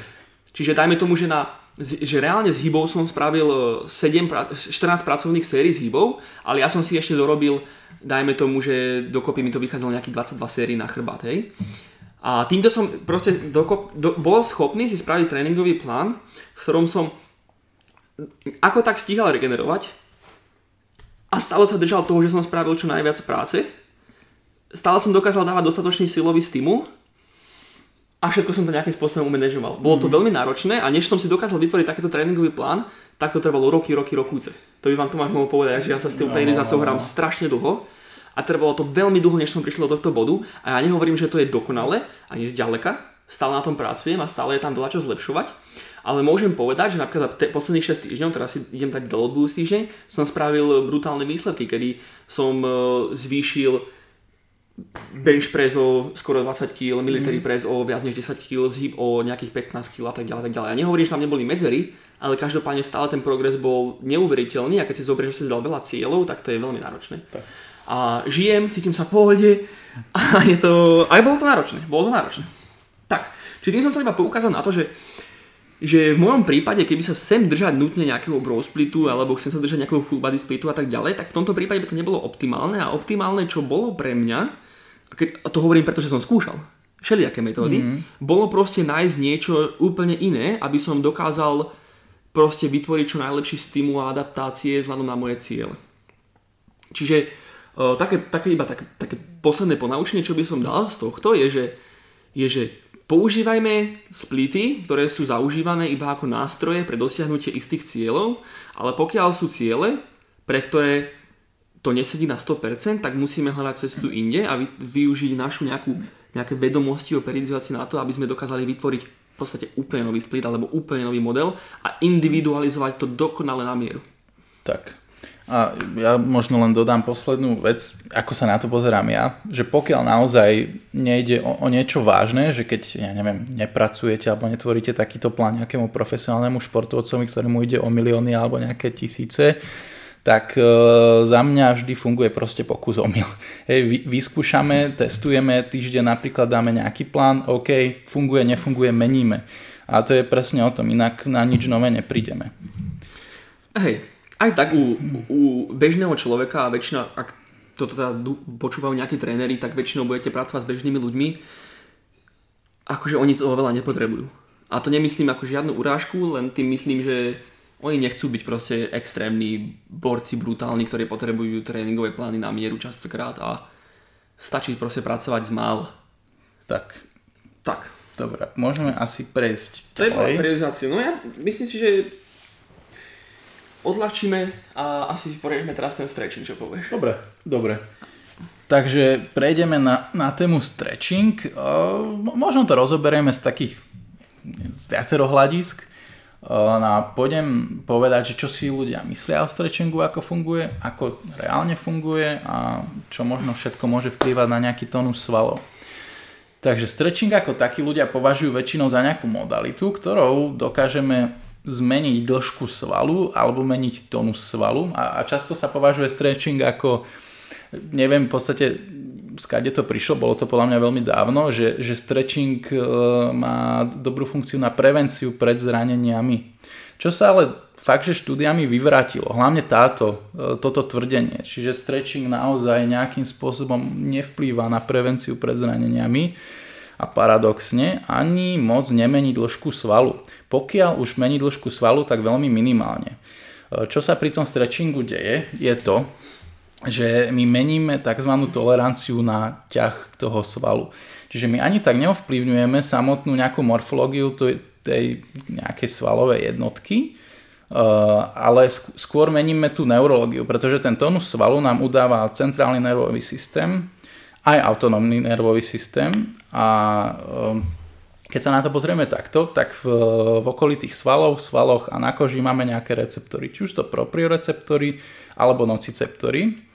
Čiže dajme tomu, že, na, že reálne s hybou som spravil 7, e, 14 pracovných sérií s hybou, ale ja som si ešte dorobil, dajme tomu, že dokopy mi to vychádzalo nejakých 22 sérií na chrbát. Hej? A týmto som proste dokop, do, bol schopný si spraviť tréningový plán, v ktorom som ako tak stíhal regenerovať a stále sa držal toho, že som spravil čo najviac práce stále som dokázal dávať dostatočný silový stimul a všetko som to nejakým spôsobom umanéžoval. Bolo to mm. veľmi náročné a než som si dokázal vytvoriť takýto tréningový plán, tak to trvalo roky, roky, rokúce. To by vám Tomáš mohol povedať, že ja sa s tou no, periodizáciou no, no, hrám strašne dlho a trvalo to veľmi dlho, než som prišiel do tohto bodu a ja nehovorím, že to je dokonale, ani zďaleka, stále na tom pracujem a stále je tam veľa čo zlepšovať, ale môžem povedať, že napríklad za te, posledných 6 týždňov, teraz si idem dať do budúci týždeň, som spravil brutálne výsledky, kedy som uh, zvýšil bench press o skoro 20 kg, military mm. press o viac než 10 kg, zhyb o nejakých 15 kg a tak ďalej, tak ďalej. Ja nehovorím, že tam neboli medzery, ale každopádne stále ten progres bol neuveriteľný a keď si zoberieš, že si dal veľa cieľov, tak to je veľmi náročné. Tak. A žijem, cítim sa v pohode a je to... Aj bolo to náročné, bolo to náročné. Tak, čiže tým som sa iba poukázal na to, že že v mojom prípade, keby sa sem držať nutne nejakého bro splitu alebo chcem sa držať nejakého full body splitu a tak ďalej, tak v tomto prípade by to nebolo optimálne a optimálne, čo bolo pre mňa, a to hovorím preto, že som skúšal všelijaké metódy, mm. bolo proste nájsť niečo úplne iné, aby som dokázal proste vytvoriť čo najlepší stimul a adaptácie vzhľadom na moje ciele. Čiže uh, také, také iba také, také posledné ponaučenie, čo by som dal z tohto, je, že, je, že používajme splity, ktoré sú zaužívané iba ako nástroje pre dosiahnutie istých cieľov, ale pokiaľ sú ciele, pre ktoré to nesedí na 100%, tak musíme hľadať cestu inde a využiť našu nejakú, nejaké vedomosti o periodizácii na to, aby sme dokázali vytvoriť podstate úplne nový split alebo úplne nový model a individualizovať to dokonale na mieru. Tak. A ja možno len dodám poslednú vec, ako sa na to pozerám ja, že pokiaľ naozaj nejde o, o niečo vážne, že keď, ja neviem, nepracujete alebo netvoríte takýto plán nejakému profesionálnemu športovcovi, ktorému ide o milióny alebo nejaké tisíce, tak e, za mňa vždy funguje proste pokus omyl. Hej, vy, vyskúšame, testujeme, týždeň napríklad dáme nejaký plán, OK, funguje, nefunguje, meníme. A to je presne o tom, inak na nič nové neprídeme. Hej, aj tak u, u bežného človeka a väčšina, ak toto teda počúvajú nejakí tréneri, tak väčšinou budete pracovať s bežnými ľuďmi, akože oni to veľa nepotrebujú. A to nemyslím ako žiadnu urážku, len tým myslím, že oni nechcú byť proste extrémni borci, brutálni, ktorí potrebujú tréningové plány na mieru častokrát a stačí proste pracovať s mal. Tak. Tak. Dobre, môžeme asi prejsť To je periodizácia. No ja myslím si, že odľahčíme a asi si poriešime teraz ten stretching, čo povieš. Dobre, dobre. Takže prejdeme na, na tému stretching. možno to rozoberieme z takých z viacero hľadisk. No a pôjdem povedať, že čo si ľudia myslia o stretchingu, ako funguje, ako reálne funguje a čo možno všetko môže vplývať na nejaký tónus svalov. Takže stretching ako taký ľudia považujú väčšinou za nejakú modalitu, ktorou dokážeme zmeniť dĺžku svalu alebo meniť tónus svalu a, a často sa považuje stretching ako neviem v podstate skade to prišlo, bolo to podľa mňa veľmi dávno, že, že stretching e, má dobrú funkciu na prevenciu pred zraneniami. Čo sa ale fakt, že štúdiami vyvrátilo, hlavne táto, e, toto tvrdenie, čiže stretching naozaj nejakým spôsobom nevplýva na prevenciu pred zraneniami a paradoxne ani moc nemení dĺžku svalu. Pokiaľ už mení dĺžku svalu, tak veľmi minimálne. E, čo sa pri tom stretchingu deje, je to, že my meníme tzv. toleranciu na ťah toho svalu. Čiže my ani tak neovplyvňujeme samotnú nejakú morfológiu tej nejakej svalovej jednotky, eh, ale skôr meníme tú neurológiu, pretože ten tónus svalu nám udáva centrálny nervový systém, aj autonómny nervový systém a eh, keď sa na to pozrieme takto, tak v, v okolitých svaloch, svaloch a na koži máme nejaké receptory, či už to proprioreceptory alebo nociceptory.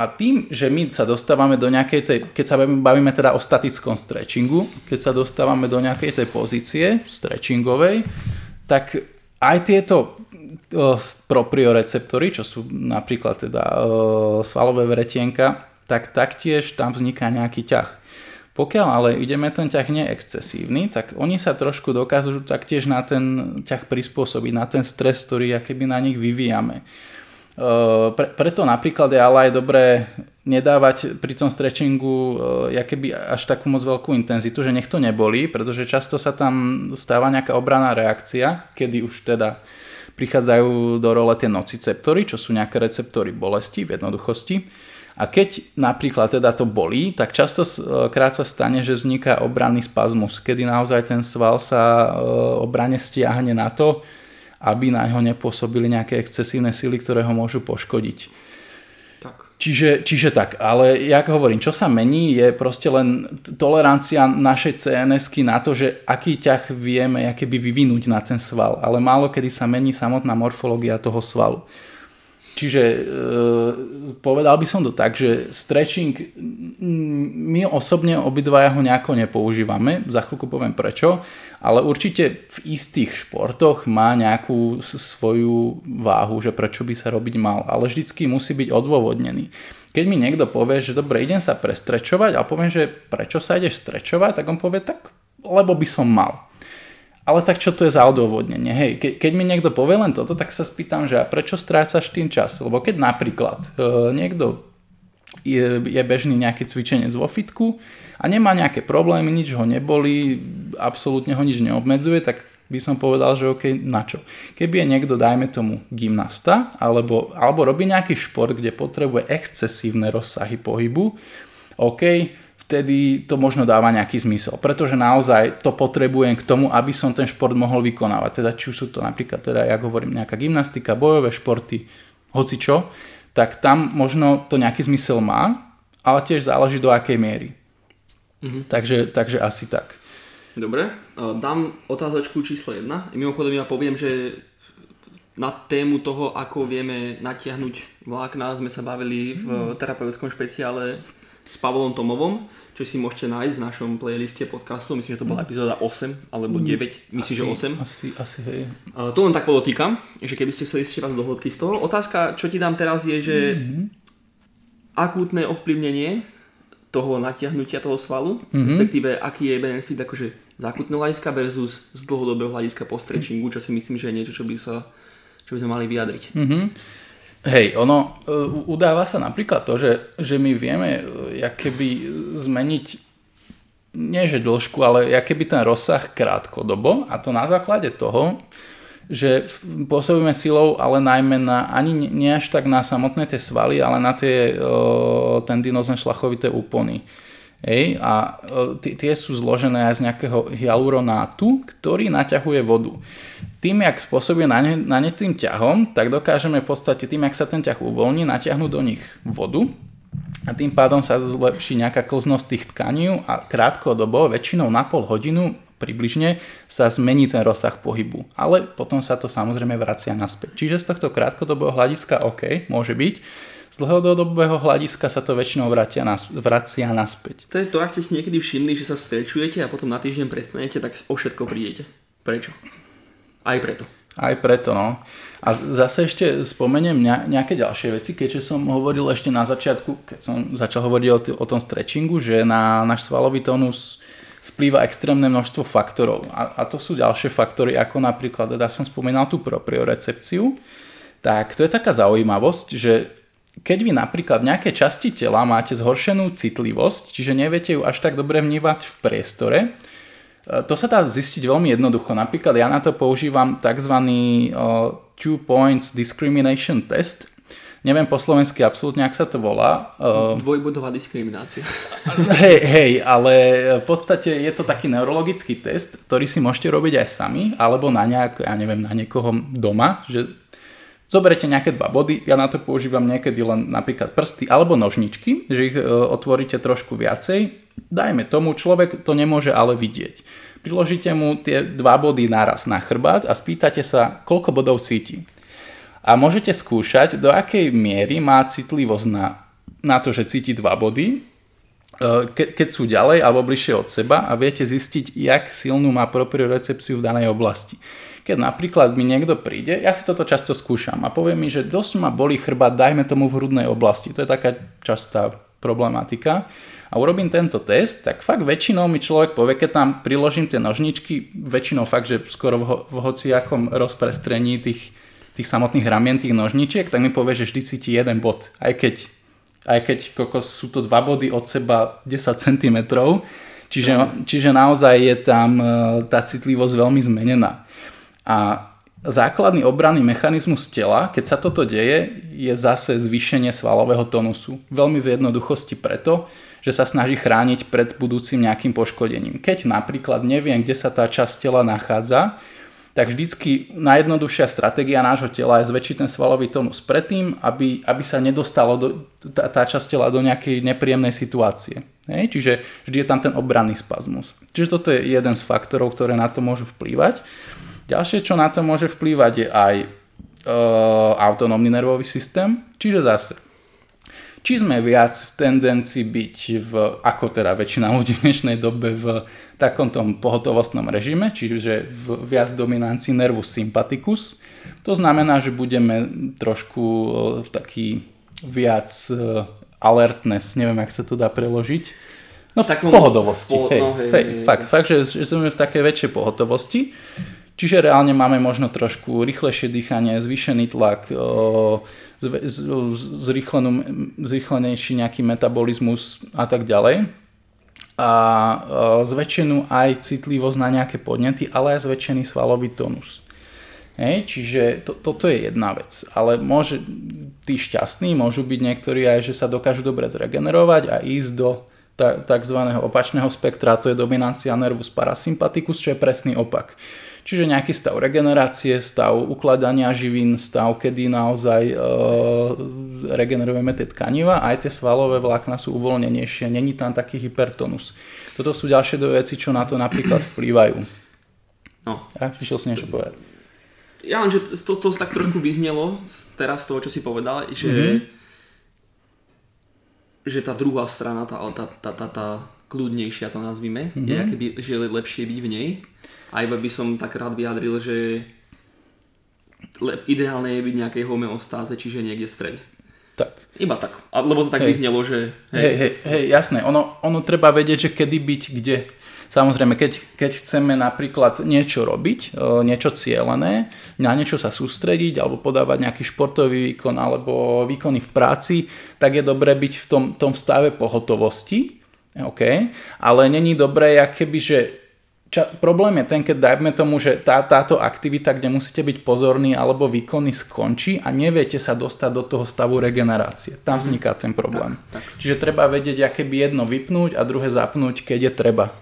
A tým, že my sa dostávame do nejakej tej, keď sa bavíme teda o statickom stretchingu, keď sa dostávame do nejakej tej pozície stretchingovej, tak aj tieto proprioreceptory, čo sú napríklad teda svalové vretienka, tak taktiež tam vzniká nejaký ťah. Pokiaľ ale ideme ten ťah neexcesívny, tak oni sa trošku dokážu taktiež na ten ťah prispôsobiť, na ten stres, ktorý keby na nich vyvíjame. Pre, preto napríklad je ale aj dobré nedávať pri tom stretchingu keby až takú moc veľkú intenzitu, že nech to nebolí, pretože často sa tam stáva nejaká obraná reakcia, kedy už teda prichádzajú do role tie nociceptory, čo sú nejaké receptory bolesti v jednoduchosti. A keď napríklad teda to bolí, tak často krát sa stane, že vzniká obranný spazmus, kedy naozaj ten sval sa obrane stiahne na to, aby na ňo nepôsobili nejaké excesívne sily, ktoré ho môžu poškodiť. Čiže, čiže tak, ale jak hovorím, čo sa mení je proste len tolerancia našej CNSky na to, že aký ťah vieme keby vyvinúť na ten sval, ale málo kedy sa mení samotná morfológia toho svalu. Čiže e, povedal by som to tak, že stretching, my osobne obidvaja ho nejako nepoužívame, za chvíľku poviem prečo, ale určite v istých športoch má nejakú svoju váhu, že prečo by sa robiť mal, ale vždycky musí byť odôvodnený. Keď mi niekto povie, že dobre, idem sa prestrečovať a poviem, že prečo sa ideš strečovať, tak on povie, tak lebo by som mal. Ale tak čo to je za odôvodnenie? Hej, ke, keď mi niekto povie len toto, tak sa spýtam, že a prečo strácaš tým čas? Lebo keď napríklad e, niekto je, je bežný nejaké cvičenie vo fitku a nemá nejaké problémy, nič ho neboli, absolútne ho nič neobmedzuje, tak by som povedal, že OK, na čo? Keby je niekto, dajme tomu, gymnasta, alebo, alebo robí nejaký šport, kde potrebuje excesívne rozsahy pohybu, OK, vtedy to možno dáva nejaký zmysel. Pretože naozaj to potrebujem k tomu, aby som ten šport mohol vykonávať. Teda či sú to napríklad, teda ja hovorím, nejaká gymnastika, bojové športy, hoci čo, tak tam možno to nejaký zmysel má, ale tiež záleží do akej miery. Mhm. Takže, takže asi tak. Dobre, dám otázočku číslo 1. Mimochodom ja poviem, že na tému toho, ako vieme natiahnuť vlákna, sme sa bavili v terapeutickom špeciále s Pavlom Tomovom, čo si môžete nájsť v našom playliste podcastu. Myslím, že to bola epizóda 8 alebo 9. Mm. Myslím, asi, že 8. Asi, asi hej. Uh, to len tak podotýkam, že keby ste chceli ešte raz do hĺbky z toho. Otázka, čo ti dám teraz je, že mm-hmm. akútne ovplyvnenie toho natiahnutia toho svalu, mm-hmm. respektíve aký je benefit akože z akutného hľadiska versus z dlhodobého hľadiska po stretchingu, čo si myslím, že je niečo, čo by, sa, čo by sme mali vyjadriť. Mm-hmm. Hej, ono e, udáva sa napríklad to, že, že my vieme e, keby zmeniť nie že dĺžku, ale keby ten rozsah krátkodobo a to na základe toho, že pôsobíme silou, ale najmä na, ani nie až tak na samotné tie svaly, ale na tie o, tendinozne šlachovité úpony. Hej, a tie sú zložené aj z nejakého hyaluronátu, ktorý naťahuje vodu tým, jak pôsobí na ne, na ne tým ťahom, tak dokážeme v podstate tým, jak sa ten ťah uvoľní, natiahnuť do nich vodu a tým pádom sa zlepší nejaká klznosť tých tkaní a krátkodobo, väčšinou na pol hodinu približne sa zmení ten rozsah pohybu. Ale potom sa to samozrejme vracia naspäť. Čiže z tohto krátkodobého hľadiska OK, môže byť. Dlhodobého hľadiska sa to väčšinou vracia, nas, vracia naspäť. To je to, ak ste si niekedy všimli, že sa strečujete a potom na týždeň prestanete, tak o všetko prídete. Prečo? Aj preto. Aj preto, no. A zase ešte spomeniem nejaké ďalšie veci, keďže som hovoril ešte na začiatku, keď som začal hovoriť o, t- o tom stretchingu, že na náš svalový tónus vplýva extrémne množstvo faktorov. A, a to sú ďalšie faktory, ako napríklad, teda som spomínal tú propriorecepciu, tak to je taká zaujímavosť, že keď vy napríklad v nejakej časti tela máte zhoršenú citlivosť, čiže neviete ju až tak dobre vnívať v priestore, E, to sa dá zistiť veľmi jednoducho. Napríklad ja na to používam tzv. two points discrimination test. Neviem po slovensky absolútne, ak sa to volá. E, Dvojbodová diskriminácia. Hej, hej, ale v podstate je to taký neurologický test, ktorý si môžete robiť aj sami, alebo na nejak, ja neviem, na niekoho doma, že zoberete nejaké dva body, ja na to používam niekedy len napríklad prsty alebo nožničky, že ich e, otvoríte trošku viacej, Dajme tomu, človek to nemôže ale vidieť. Priložíte mu tie dva body naraz na chrbát a spýtate sa, koľko bodov cíti. A môžete skúšať, do akej miery má citlivosť na, na to, že cíti dva body, e, ke, keď sú ďalej alebo bližšie od seba a viete zistiť, jak silnú má propriorecepciu v danej oblasti. Keď napríklad mi niekto príde, ja si toto často skúšam a povie mi, že dosť ma boli chrbát, dajme tomu v hrudnej oblasti. To je taká častá problematika a urobím tento test, tak fakt väčšinou mi človek povie, keď tam priložím tie nožničky, väčšinou fakt, že skoro v, ho, v hociakom rozprestrení tých, tých samotných ramien tých nožničiek, tak mi povie, že vždy cíti jeden bod, aj keď, aj keď kokos, sú to dva body od seba 10 cm, čiže, čiže naozaj je tam e, tá citlivosť veľmi zmenená. A základný obranný mechanizmus tela, keď sa toto deje, je zase zvýšenie svalového tonusu. Veľmi v jednoduchosti preto, že sa snaží chrániť pred budúcim nejakým poškodením. Keď napríklad neviem, kde sa tá časť tela nachádza, tak vždycky najjednoduchšia stratégia nášho tela je zväčšiť ten svalový tónus predtým, aby, aby sa nedostalo do, tá, tá časť tela do nejakej nepríjemnej situácie. Hej? Čiže vždy je tam ten obranný spazmus. Čiže toto je jeden z faktorov, ktoré na to môžu vplývať. Ďalšie, čo na to môže vplývať, je aj e, autonómny nervový systém, čiže zase či sme viac v tendencii byť v, ako teda väčšina ľudí v dnešnej dobe v takom tom pohotovostnom režime, čiže v viac dominancii nervus sympaticus. To znamená, že budeme trošku v taký viac e, alertness, neviem, ak sa to dá preložiť. No v pohodovosti. Po, hej, hej, hej, hej, fakt, fakt že, že sme v takej väčšej pohotovosti. Čiže reálne máme možno trošku rýchlejšie dýchanie, zvýšený tlak, zrýchlenejší nejaký metabolizmus a tak ďalej. A zväčšenú aj citlivosť na nejaké podnety, ale aj zväčšený svalový tonus. Hej, čiže to, toto je jedna vec. Ale môže, tí šťastní môžu byť niektorí aj, že sa dokážu dobre zregenerovať a ísť do tzv. opačného spektra, to je dominancia nervus parasympaticus, čo je presný opak. Čiže nejaký stav regenerácie, stav ukladania živín, stav, kedy naozaj e, regenerujeme tie tkaniva, aj tie svalové vlákna sú uvoľnenejšie, není tam taký hypertonus. Toto sú ďalšie dve veci, čo na to napríklad vplývajú. No. Ja, išiel si niečo povedať. Ja len, že to, to tak trošku vyznelo teraz z toho, čo si povedal, že, mm-hmm. že tá druhá strana, tá, tá, tá, tá, tá kľudnejšia to nazvime, mm-hmm. je, akéby, že je lepšie byť v nej. A iba by som tak rád vyjadril, že ideálne je byť nejakej homeostáze, čiže niekde v strede. Tak. Iba tak. A, lebo to tak hej. vyznelo, že... Hej, hej, hej, hej jasné. Ono, ono treba vedieť, že kedy byť kde. Samozrejme, keď, keď chceme napríklad niečo robiť, e, niečo cieľené, na niečo sa sústrediť alebo podávať nejaký športový výkon alebo výkony v práci, tak je dobré byť v tom, tom stave pohotovosti, okay? ale není dobré, keby, že Ča, problém je ten, keď dajme tomu, že tá, táto aktivita, kde musíte byť pozorní alebo výkony skončí a neviete sa dostať do toho stavu regenerácie. Tam mhm. vzniká ten problém. Tak, tak. Čiže treba vedieť, aké by jedno vypnúť a druhé zapnúť, keď je treba.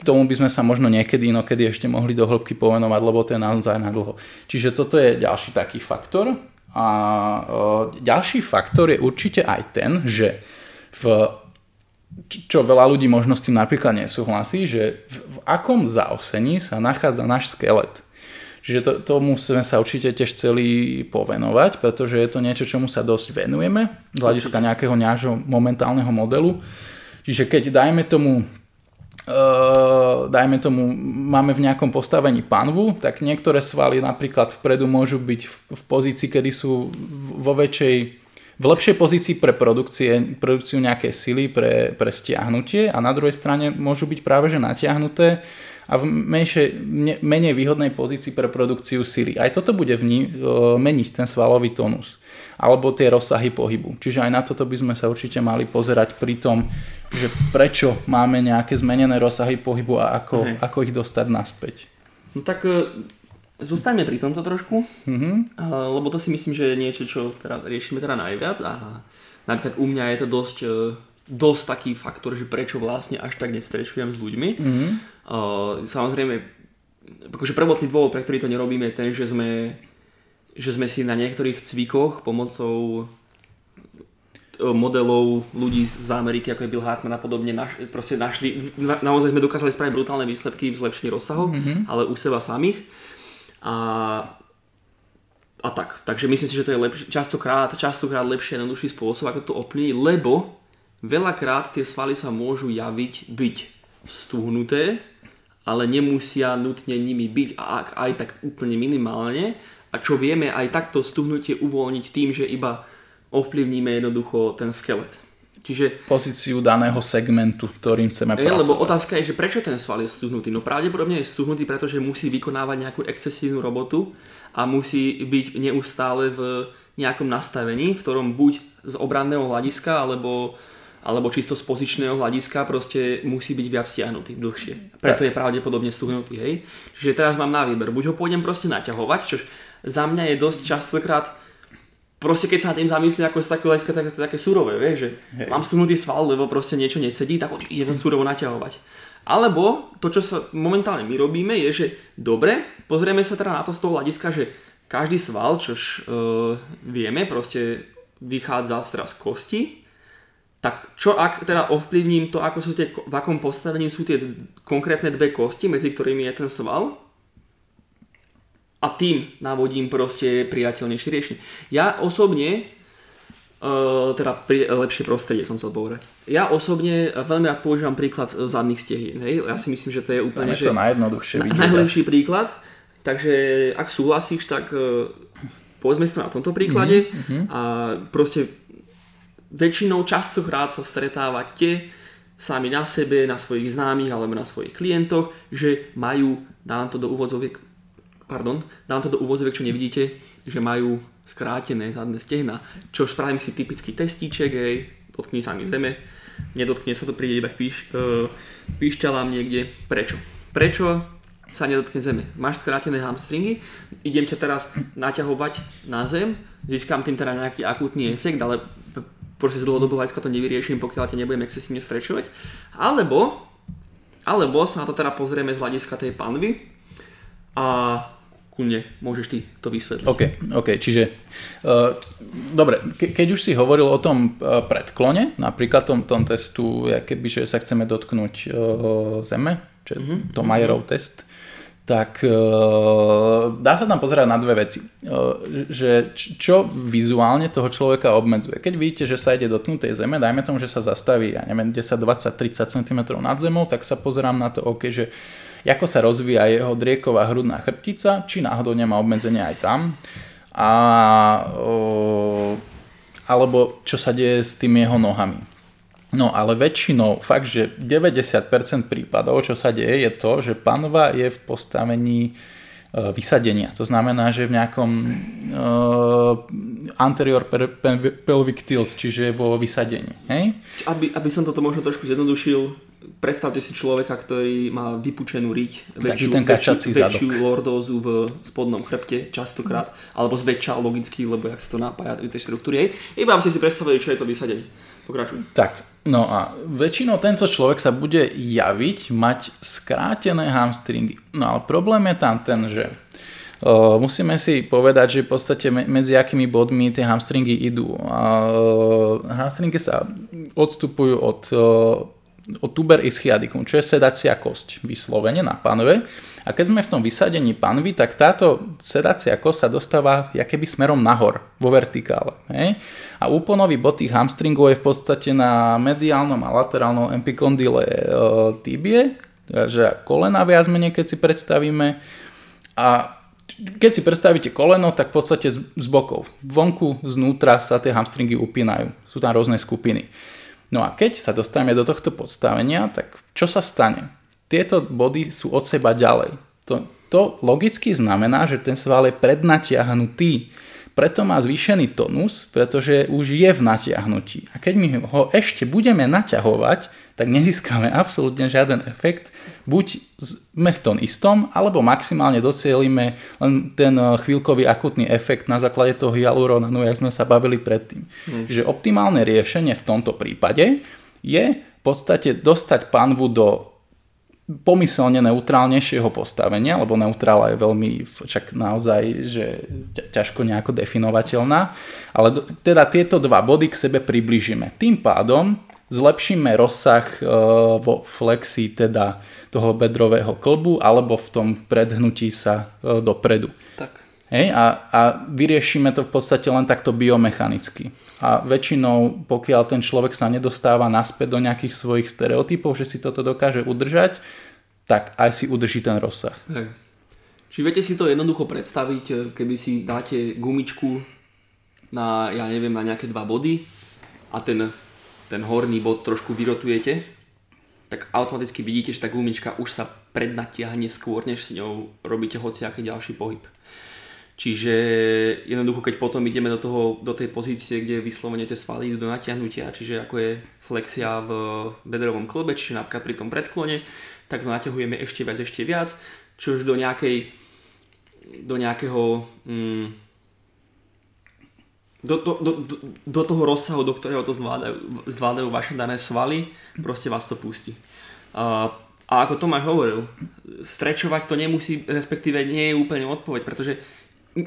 Tomu by sme sa možno niekedy inokedy ešte mohli do hĺbky povenovať, lebo to je naozaj na dlho. Čiže toto je ďalší taký faktor. A e, ďalší faktor je určite aj ten, že v čo veľa ľudí možno s tým napríklad nesúhlasí, že v, v akom zaosení sa nachádza náš skelet. Čiže to, tomu sme sa určite tiež chceli povenovať, pretože je to niečo, čomu sa dosť venujeme z hľadiska nejakého nášho momentálneho modelu. Čiže keď dajme tomu Uh, dajme tomu, máme v nejakom postavení panvu, tak niektoré svaly napríklad vpredu môžu byť v, v pozícii, kedy sú vo väčšej v lepšej pozícii pre produkcie, produkciu nejaké sily pre, pre stiahnutie a na druhej strane môžu byť práve že natiahnuté a v menšej, menej výhodnej pozícii pre produkciu sily. Aj toto bude vní, meniť ten svalový tónus alebo tie rozsahy pohybu. Čiže aj na toto by sme sa určite mali pozerať pri tom, že prečo máme nejaké zmenené rozsahy pohybu a ako, ako ich dostať naspäť. No tak Zostaňme pri tomto trošku, mm-hmm. lebo to si myslím, že je niečo, čo teda riešime teda najviac a napríklad u mňa je to dosť, e, dosť taký faktor, že prečo vlastne až tak nestrešujem s ľuďmi. Mm-hmm. Samozrejme, akože prvotný dôvod, pre ktorý to nerobíme, je ten, že sme, že sme si na niektorých cvikoch pomocou modelov ľudí z Ameriky, ako je Bill Hartman a podobne, naš, proste našli, na, naozaj sme dokázali spraviť brutálne výsledky v zlepšení rozsahu, mm-hmm. ale u seba samých. A, a tak. Takže myslím si, že to je lepš- častokrát, častokrát lepšie jednoduchší spôsob, ako to ovplyvniť, lebo veľakrát tie svaly sa môžu javiť byť stuhnuté, ale nemusia nutne nimi byť a ak aj tak úplne minimálne. A čo vieme aj takto stuhnutie uvoľniť tým, že iba ovplyvníme jednoducho ten skelet. Čiže, pozíciu daného segmentu, ktorým chceme je, pracovať. Lebo otázka je, že prečo ten sval je stuhnutý? No pravdepodobne je stuhnutý, pretože musí vykonávať nejakú excesívnu robotu a musí byť neustále v nejakom nastavení, v ktorom buď z obranného hľadiska alebo, alebo čisto z pozičného hľadiska proste musí byť viac stiahnutý dlhšie. Preto je pravdepodobne stuhnutý, hej. Čiže teraz mám na výber, buď ho pôjdem proste naťahovať, čož za mňa je dosť častokrát proste keď sa nad tým zamyslí ako z takého hľadiska také, také surové, vieš, že hey. mám stuhnutý sval, lebo proste niečo nesedí, tak idem surovo naťahovať. Alebo to, čo sa momentálne my robíme, je, že dobre, pozrieme sa teda na to z toho hľadiska, že každý sval, čož uh, vieme, proste vychádza teraz z kosti, tak čo ak teda ovplyvním to, ako sú tie, v akom postavení sú tie konkrétne dve kosti, medzi ktorými je ten sval, a tým navodím proste priateľnejšie riešenie. Ja osobne Uh, teda pri, lepšie prostredie som chcel povedať. Ja osobne veľmi rád používam príklad zadných stehín. Hej? Ja si myslím, že to je úplne to že, najjednoduchšie na, najlepší príklad. Takže ak súhlasíš, tak uh, povedzme si to na tomto príklade mm-hmm. a proste väčšinou častokrát sa stretávate sami na sebe, na svojich známych alebo na svojich klientoch, že majú, dám to do úvodzoviek, pardon, dám to do úvodzoviek, čo nevidíte, že majú skrátené zadné stehna, čo spravím si typický testíček, hej, dotkni sa mi zeme, nedotkne sa to, príde iba píš, uh, niekde. Prečo? Prečo sa nedotkne zeme? Máš skrátené hamstringy, idem ťa teraz naťahovať na zem, získam tým teda nejaký akútny efekt, ale proste z dlhodobého hľadiska to nevyrieším, pokiaľ ťa nebudem excesívne strečovať. Alebo, alebo sa na to teda pozrieme z hľadiska tej panvy a kľudne môžeš ty to vysvetliť. OK, OK, čiže uh, dobre, ke, keď už si hovoril o tom uh, predklone, napríklad tom, tom testu, keby, že sa chceme dotknúť uh, Zeme, čo mm-hmm. to Majerov test, tak uh, dá sa tam pozerať na dve veci. Uh, že čo vizuálne toho človeka obmedzuje. Keď vidíte, že sa ide dotknúť tej zeme, dajme tomu, že sa zastaví, ja neviem, 10, 20, 30 cm nad zemou, tak sa pozerám na to, OK, že ako sa rozvíja jeho drieková hrudná chrbtica, či náhodou nemá obmedzenie aj tam. A, alebo čo sa deje s tými jeho nohami. No ale väčšinou, fakt, že 90% prípadov, čo sa deje, je to, že panva je v postavení e, vysadenia. To znamená, že v nejakom uh, anterior pelvic tilt, čiže vo vysadení. Hej? Aby, aby som toto možno trošku zjednodušil, predstavte si človeka, ktorý má vypučenú riť, väčšiu, ten väčšiu, väčšiu lordózu v spodnom chrbte častokrát, alebo zväčša logicky, lebo jak sa to napája do tej štruktúry. Iba ste si predstavili, čo je to vysadenie. Pokračuj. Tak, no a väčšinou tento človek sa bude javiť mať skrátené hamstringy. No ale problém je tam ten, že Uh, musíme si povedať, že v podstate medzi akými bodmi tie hamstringy idú. Uh, hamstringy sa odstupujú od uh, o tuber ischiadicum, čo je sedacia kosť, vyslovene na panve. A keď sme v tom vysadení panvy, tak táto sedacia kosť sa dostáva keby smerom nahor, vo vertikále. Hej? A úponový bod tých hamstringov je v podstate na mediálnom a laterálnom epikondyle e, tibie, že kolena viac menej, keď si predstavíme. A keď si predstavíte koleno, tak v podstate z, z bokov. Vonku, znútra sa tie hamstringy upínajú. Sú tam rôzne skupiny. No a keď sa dostaneme do tohto podstavenia, tak čo sa stane? Tieto body sú od seba ďalej. To, to logicky znamená, že ten sval je prednatiahnutý. Preto má zvýšený tonus, pretože už je v natiahnutí. A keď my ho ešte budeme naťahovať, tak nezískame absolútne žiaden efekt. Buď sme v tom istom, alebo maximálne dosielime len ten eh, chvíľkový akutný efekt na základe toho hyaluronanu, jak sme sa bavili predtým. Hmm. Čiže optimálne riešenie v tomto prípade je v podstate dostať panvu do pomyselne neutrálnejšieho postavenia, lebo neutrála je veľmi čak naozaj, že ťažko nejako definovateľná, ale teda tieto dva body k sebe približíme. Tým pádom zlepšíme rozsah e, vo flexi teda toho bedrového klbu alebo v tom predhnutí sa e, dopredu. Tak. Hej, a, a vyriešime to v podstate len takto biomechanicky. A väčšinou, pokiaľ ten človek sa nedostáva naspäť do nejakých svojich stereotypov, že si toto dokáže udržať, tak aj si udrží ten rozsah. Hej. Či viete si to jednoducho predstaviť, e, keby si dáte gumičku na, ja neviem, na nejaké dva body a ten ten horný bod trošku vyrotujete, tak automaticky vidíte, že tá gumička už sa prednatiahne skôr, než s ňou robíte hociaký ďalší pohyb. Čiže jednoducho, keď potom ideme do, toho, do tej pozície, kde vyslovene tie svaly idú do natiahnutia, čiže ako je flexia v bedrovom klbe, čiže napríklad pri tom predklone, tak to naťahujeme ešte viac, ešte viac, čo už do nejakej do nejakého mm, do, do, do, do toho rozsahu, do ktorého to zvládajú, zvládajú vaše dané svaly, proste vás to pustí. Uh, A ako Tomáš hovoril, strečovať to nemusí, respektíve nie je úplne odpoveď, pretože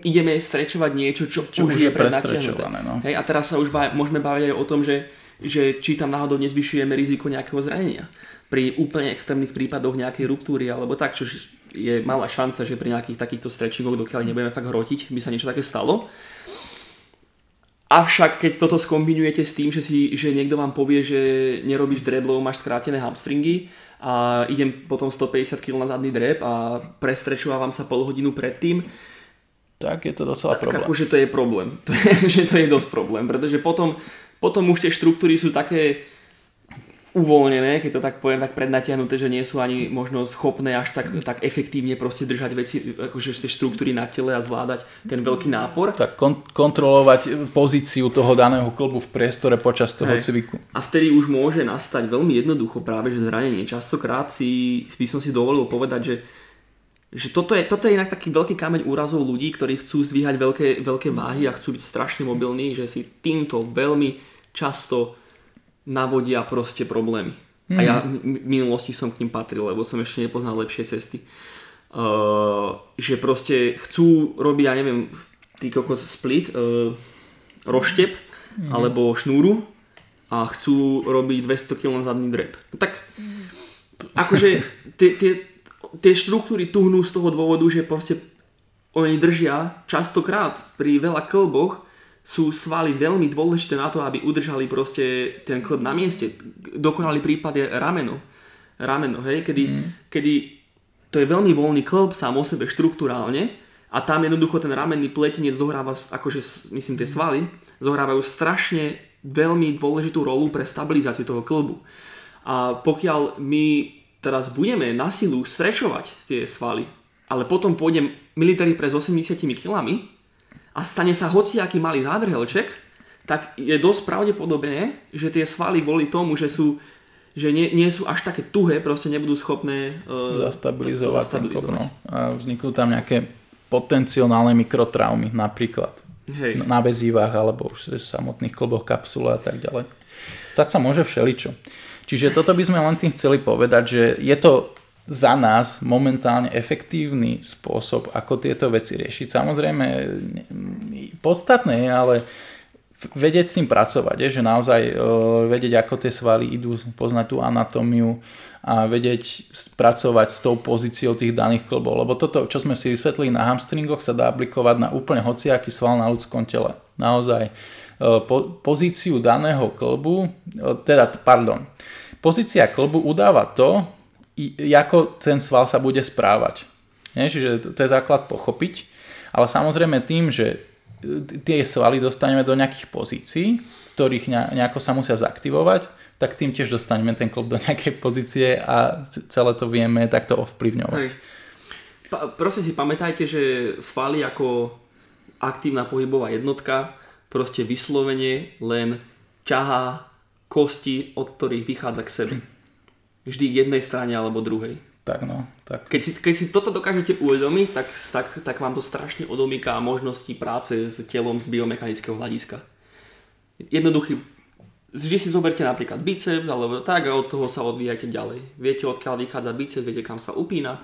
ideme strečovať niečo, čo, Čo už už je prednatiahnuté. no. Hej, a teraz sa už ba- môžeme baviť aj o tom, že, že či tam náhodou nezvyšujeme riziko nejakého zranenia. Pri úplne extrémnych prípadoch nejakej ruptúry alebo tak, čo je malá šanca, že pri nejakých takýchto stretchingoch, dokiaľ nebudeme fakt hrotiť, by sa niečo také stalo. Avšak keď toto skombinujete s tým, že, si, že niekto vám povie, že nerobíš drep, lebo máš skrátené hamstringy a idem potom 150 kg na zadný drep a prestrečovávam sa pol hodinu predtým, Tak je to docela tak problém. akože to je problém. To je, že to je dosť problém, pretože potom, potom už tie štruktúry sú také uvoľnené, keď to tak poviem, tak prednatiahnuté, že nie sú ani možno schopné až tak, tak efektívne proste držať veci, akože tie štruktúry na tele a zvládať ten veľký nápor. Tak kon- kontrolovať pozíciu toho daného klbu v priestore počas toho Hej. cviku. A vtedy už môže nastať veľmi jednoducho práve že zranenie. Častokrát si, by som si dovolil povedať, že, že toto, je, toto je inak taký veľký kameň úrazov ľudí, ktorí chcú zdvíhať veľké, veľké váhy a chcú byť strašne mobilní, že si týmto veľmi často navodia proste problémy. A ja v minulosti som k ním patril, lebo som ešte nepoznal lepšie cesty. Uh, že proste chcú robiť, ja neviem, ty kokos split, uh, roštep, alebo šnúru a chcú robiť 200 kg zadný drep. No tak akože tie, tie, tie štruktúry tuhnú z toho dôvodu, že proste oni držia častokrát pri veľa klboch sú svaly veľmi dôležité na to, aby udržali proste ten klb na mieste. Dokonalý prípad je rameno. Rameno, hej, kedy, mm. kedy to je veľmi voľný klb sám o sebe štruktúrálne a tam jednoducho ten ramenný pletenec zohráva, akože myslím tie svaly, zohrávajú strašne veľmi dôležitú rolu pre stabilizáciu toho klbu. A pokiaľ my teraz budeme na silu strečovať tie svaly, ale potom pôjdem military press s 80 kg a stane sa hociaký malý zádrhelček, tak je dosť pravdepodobné, že tie svaly kvôli tomu, že sú že nie, nie sú až také tuhé, proste nebudú schopné uh, Zastabilizovať, klb, no. A vzniknú tam nejaké potenciálne mikrotraumy napríklad. Hej. na väzívach alebo už v samotných kloboch kapsule a tak ďalej. Stať sa môže všeličo. Čiže toto by sme len tým chceli povedať, že je to za nás momentálne efektívny spôsob, ako tieto veci riešiť. Samozrejme, podstatné je ale vedieť s tým pracovať, je, že naozaj e, vedieť, ako tie svaly idú, poznať tú anatómiu a vedieť pracovať s tou pozíciou tých daných klbov. Lebo toto, čo sme si vysvetlili na hamstringoch, sa dá aplikovať na úplne hociaký sval na ľudskom tele. Naozaj e, po, pozíciu daného klbu, e, teda, pardon, pozícia klbu udáva to, ako ten sval sa bude správať. Nie? Čiže to, to je základ pochopiť. Ale samozrejme tým, že e, tie svaly dostaneme do nejakých pozícií, ktorých ne- nejako sa musia zaktivovať, tak tým tiež dostaneme ten klub do nejakej pozície a celé to vieme takto ovplyvňovať. Pa, proste si pamätajte, že svaly ako aktívna pohybová jednotka proste vyslovene len ťahá kosti, od ktorých vychádza k sebe. Vždy k jednej strane alebo druhej. Tak no, tak. Keď si, keď si toto dokážete uvedomiť, tak, tak, tak vám to strašne odomýká možnosti práce s telom z biomechanického hľadiska. Jednoduchý, vždy si zoberte napríklad biceps alebo tak a od toho sa odvíjate ďalej. Viete, odkiaľ vychádza biceps, viete, kam sa upína,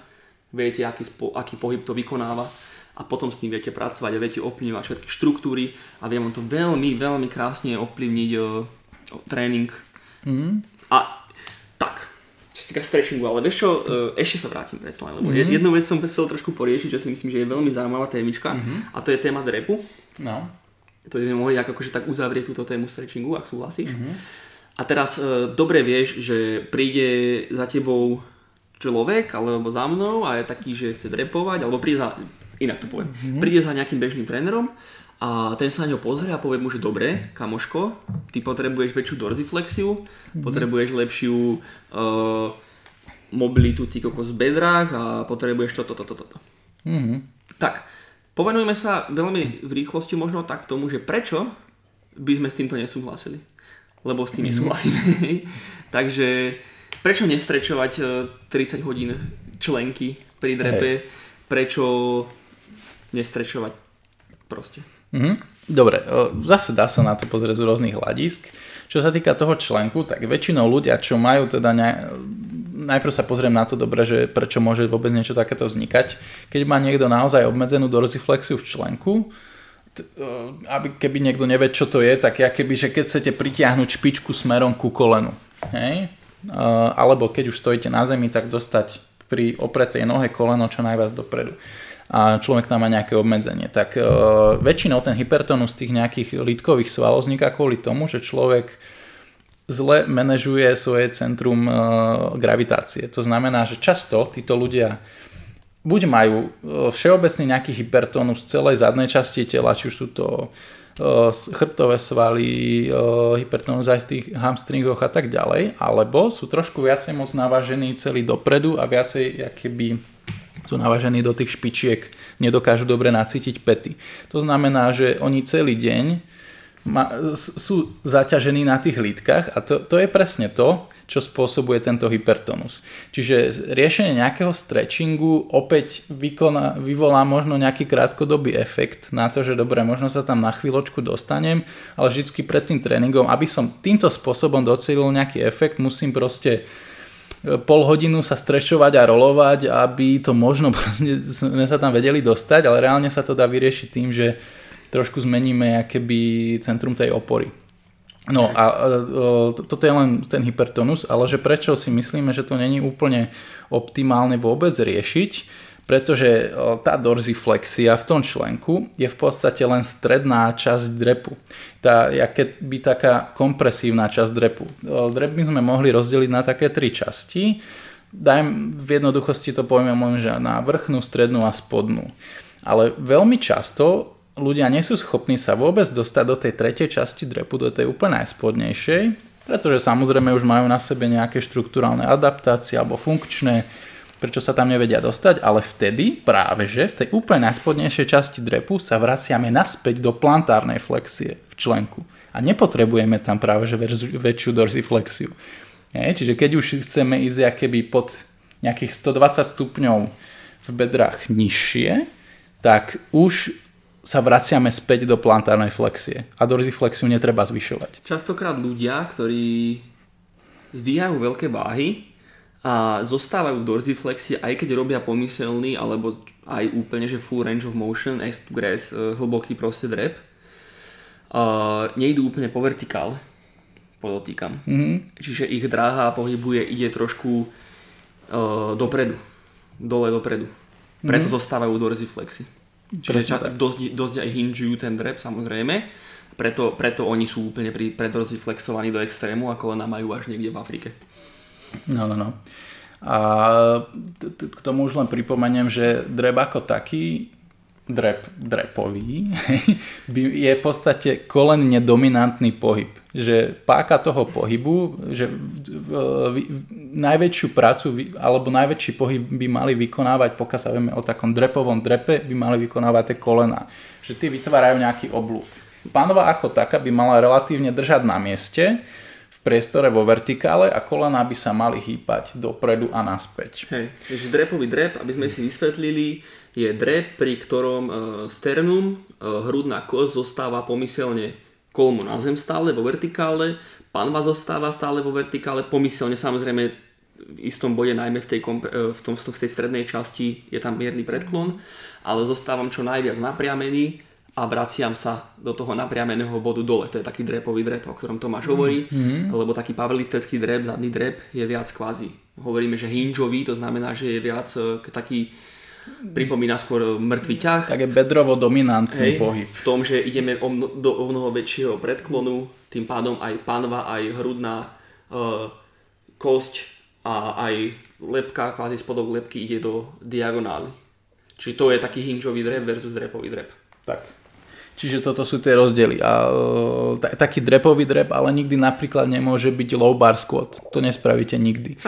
viete, aký, spo, aký pohyb to vykonáva a potom s tým viete pracovať a viete ovplyvňovať všetky štruktúry a vie vám to veľmi, veľmi krásne ovplyvniť o, o tréning. Mm. A tak, čo sa týka stretchingu, ale vieš čo, e, ešte sa vrátim predsa lebo mm-hmm. jednu vec som chcel trošku poriešiť, čo si myslím, že je veľmi zaujímavá témička mm-hmm. a to je téma drepu. No. To sme mohli akože tak uzavrieť túto tému stretchingu, ak súhlasíš. Mm-hmm. A teraz e, dobre vieš, že príde za tebou človek alebo za mnou a je taký, že chce drepovať, alebo príde za, inak to poviem, mm-hmm. príde za nejakým bežným trénerom a ten sa na ňo pozrie a povie mu, že dobre, kamoško, ty potrebuješ väčšiu dorziflexiu, mm-hmm. potrebuješ lepšiu uh, mobilitu ty kokos v bedrách a potrebuješ toto, toto, toto. Mm-hmm. Tak, povenujme sa veľmi v rýchlosti možno tak tomu, že prečo by sme s týmto nesúhlasili. Lebo s tým nesúhlasíme. Takže prečo nestrečovať e, 30 hodín členky pri drepe? Prečo nestrečovať proste? Mhm. Dobre, zase dá sa na to pozrieť z rôznych hľadisk. Čo sa týka toho členku, tak väčšinou ľudia, čo majú teda ne, najprv sa pozriem na to dobre, že prečo môže vôbec niečo takéto vznikať. Keď má niekto naozaj obmedzenú dorsiflexiu v členku, t- aby keby niekto nevie, čo to je, tak ja keby, že keď chcete pritiahnuť špičku smerom ku kolenu, hej? Alebo keď už stojíte na zemi, tak dostať pri opretej nohe koleno čo najviac dopredu a človek tam má nejaké obmedzenie. Tak e, väčšinou ten hypertonus tých nejakých lítkových svalov vzniká kvôli tomu, že človek zle manažuje svoje centrum e, gravitácie. To znamená, že často títo ľudia buď majú e, všeobecný nejaký hypertonus celej zadnej časti tela, či už sú to e, chrbtové svaly, e, hypertonus aj z tých hamstringoch a tak ďalej, alebo sú trošku viacej moc navážení celý dopredu a viacej keby sú navažení do tých špičiek, nedokážu dobre nacítiť pety. To znamená, že oni celý deň ma, sú zaťažení na tých lítkach a to, to je presne to, čo spôsobuje tento hypertonus. Čiže riešenie nejakého stretchingu opäť vykona, vyvolá možno nejaký krátkodobý efekt na to, že dobre, možno sa tam na chvíľočku dostanem, ale vždy pred tým tréningom, aby som týmto spôsobom docelil nejaký efekt, musím proste pol hodinu sa strečovať a rolovať, aby to možno sme sa tam vedeli dostať, ale reálne sa to dá vyriešiť tým, že trošku zmeníme keby centrum tej opory. No a toto je len ten hypertonus, ale že prečo si myslíme, že to není úplne optimálne vôbec riešiť, pretože tá dorziflexia v tom členku je v podstate len stredná časť drepu. Tá, by taká kompresívna časť drepu. Drep by sme mohli rozdeliť na také tri časti. Dajem v jednoduchosti to poviem len, že na vrchnú, strednú a spodnú. Ale veľmi často ľudia nie sú schopní sa vôbec dostať do tej tretej časti drepu, do tej úplne najspodnejšej, pretože samozrejme už majú na sebe nejaké štruktúrálne adaptácie alebo funkčné prečo sa tam nevedia dostať, ale vtedy práve, že v tej úplne najspodnejšej časti drepu sa vraciame naspäť do plantárnej flexie v členku. A nepotrebujeme tam práve že väčšiu dorsiflexiu. Je, čiže keď už chceme ísť keby pod nejakých 120 stupňov v bedrách nižšie, tak už sa vraciame späť do plantárnej flexie a dorsiflexiu netreba zvyšovať. Častokrát ľudia, ktorí zvíjajú veľké váhy, a zostávajú v dorsiflexii, aj keď robia pomyselný alebo aj úplne, že full range of motion, as to grass, hlboký proste drep. Uh, nejdú úplne po vertikále, podotýkam. Mm-hmm. Čiže ich dráha pohybuje, ide trošku uh, dopredu, dole dopredu. Preto mm-hmm. zostávajú do dorsiflexy. Čiže ča- dosť, dosť aj hinžujú ten drep samozrejme, preto, preto oni sú úplne pri, predorziflexovaní do extrému a kolena majú až niekde v Afrike. No, no, no. A k tomu už len pripomeniem, že dreb ako taký, drep, drepový, je v podstate kolenne dominantný pohyb. Že páka toho pohybu, že najväčšiu prácu alebo najväčší pohyb by mali vykonávať, pokiaľ sa vieme o takom drepovom drepe, by mali vykonávať tie kolena. Že tí vytvárajú nejaký oblúk. Pánova ako taká by mala relatívne držať na mieste, v priestore vo vertikále a kolena by sa mali hýpať dopredu a naspäť. Hej, takže drepový drep, aby sme si vysvetlili, je drep, pri ktorom e, sternum, e, hrudná kosť zostáva pomyselne kolmo na zem stále vo vertikále, panva zostáva stále vo vertikále, pomyselne samozrejme v istom bode, najmä v tej, komp- e, v, tom, v tej strednej časti je tam mierny predklon, ale zostávam čo najviac napriamený a vraciam sa do toho napriameného bodu dole. To je taký drepový drep, o ktorom Tomáš hovorí, mm-hmm. lebo taký powerlifterský drep, zadný drep je viac kvázi. Hovoríme, že hingeový, to znamená, že je viac e, taký pripomína skôr mŕtvý ťah. Tak je bedrovo dominantný Hej, pohyb. V tom, že ideme o, mno, do o mnoho väčšieho predklonu, tým pádom aj panva, aj hrudná uh, kosť a aj lepka, kvázi spodok lepky ide do diagonály. Čiže to je taký hingeový drep versus drepový drep. Tak. Čiže toto sú tie rozdiely. A t- taký drepový drep, ale nikdy napríklad nemôže byť low bar squat. To nespravíte nikdy.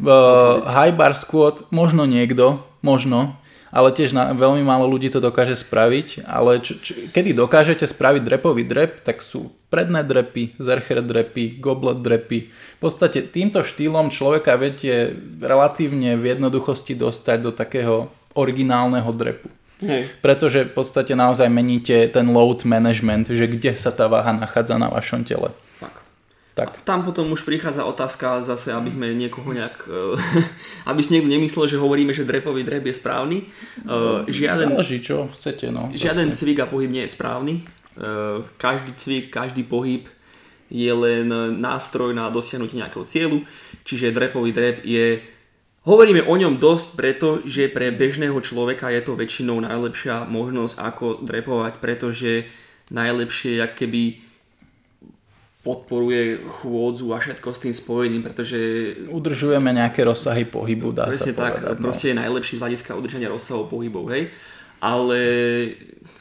Uh, high bar squat, možno niekto, možno, ale tiež na, veľmi málo ľudí to dokáže spraviť. Ale č- č- kedy dokážete spraviť drepový drep, tak sú predné drepy, zercher drepy, goblet drepy. V podstate týmto štýlom človeka viete relatívne v jednoduchosti dostať do takého originálneho drepu. Hej. Pretože v podstate naozaj meníte ten load management, že kde sa tá váha nachádza na vašom tele. Tak. Tak. Tam potom už prichádza otázka zase, aby sme niekoho nejak, aby si niekto nemyslel, že hovoríme, že drepový drep je správny. Žiaden, Záleží, čo chcete. No, žiaden cvik a pohyb nie je správny. Každý cvik, každý pohyb je len nástroj na dosiahnutie nejakého cieľu, čiže drepový drep je Hovoríme o ňom dosť preto, že pre bežného človeka je to väčšinou najlepšia možnosť ako drepovať, pretože najlepšie jak keby podporuje chôdzu a všetko s tým spojeným, pretože... Udržujeme nejaké rozsahy pohybu, dá sa tak, povedať. No. Proste je najlepší z hľadiska udržania rozsahov pohybov, hej. Ale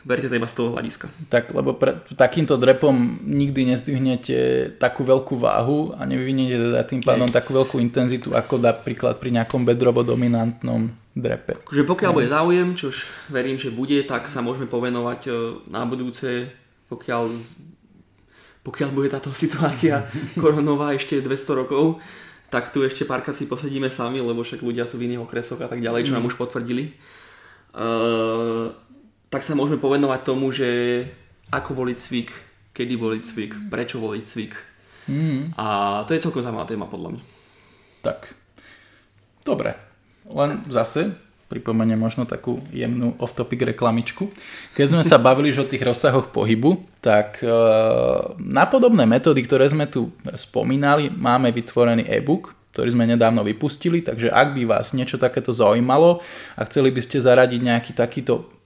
berte to iba z toho hľadiska. Tak, lebo pre, takýmto drepom nikdy nezdvihnete takú veľkú váhu a nevyviniete teda tým pádom takú veľkú intenzitu, ako napríklad pri nejakom bedrovo-dominantnom drepe. Že pokiaľ bude záujem, čož verím, že bude, tak sa môžeme povenovať e, na budúce, pokiaľ pokiaľ bude táto situácia koronová ešte 200 rokov, tak tu ešte párkrát si posedíme sami, lebo však ľudia sú v iných okresoch a tak ďalej, čo nám mm. už potvrdili. Uh, tak sa môžeme povenovať tomu, že ako voliť cvik, kedy voliť cvik, prečo voliť cvik. Mm. A to je celkom zaujímavá téma podľa mňa. Tak. Dobre. Len zase pripomeniem možno takú jemnú off-topic reklamičku. Keď sme sa bavili o tých rozsahoch pohybu, tak e, na podobné metódy, ktoré sme tu spomínali, máme vytvorený e-book, ktorý sme nedávno vypustili, takže ak by vás niečo takéto zaujímalo a chceli by ste zaradiť nejaký takýto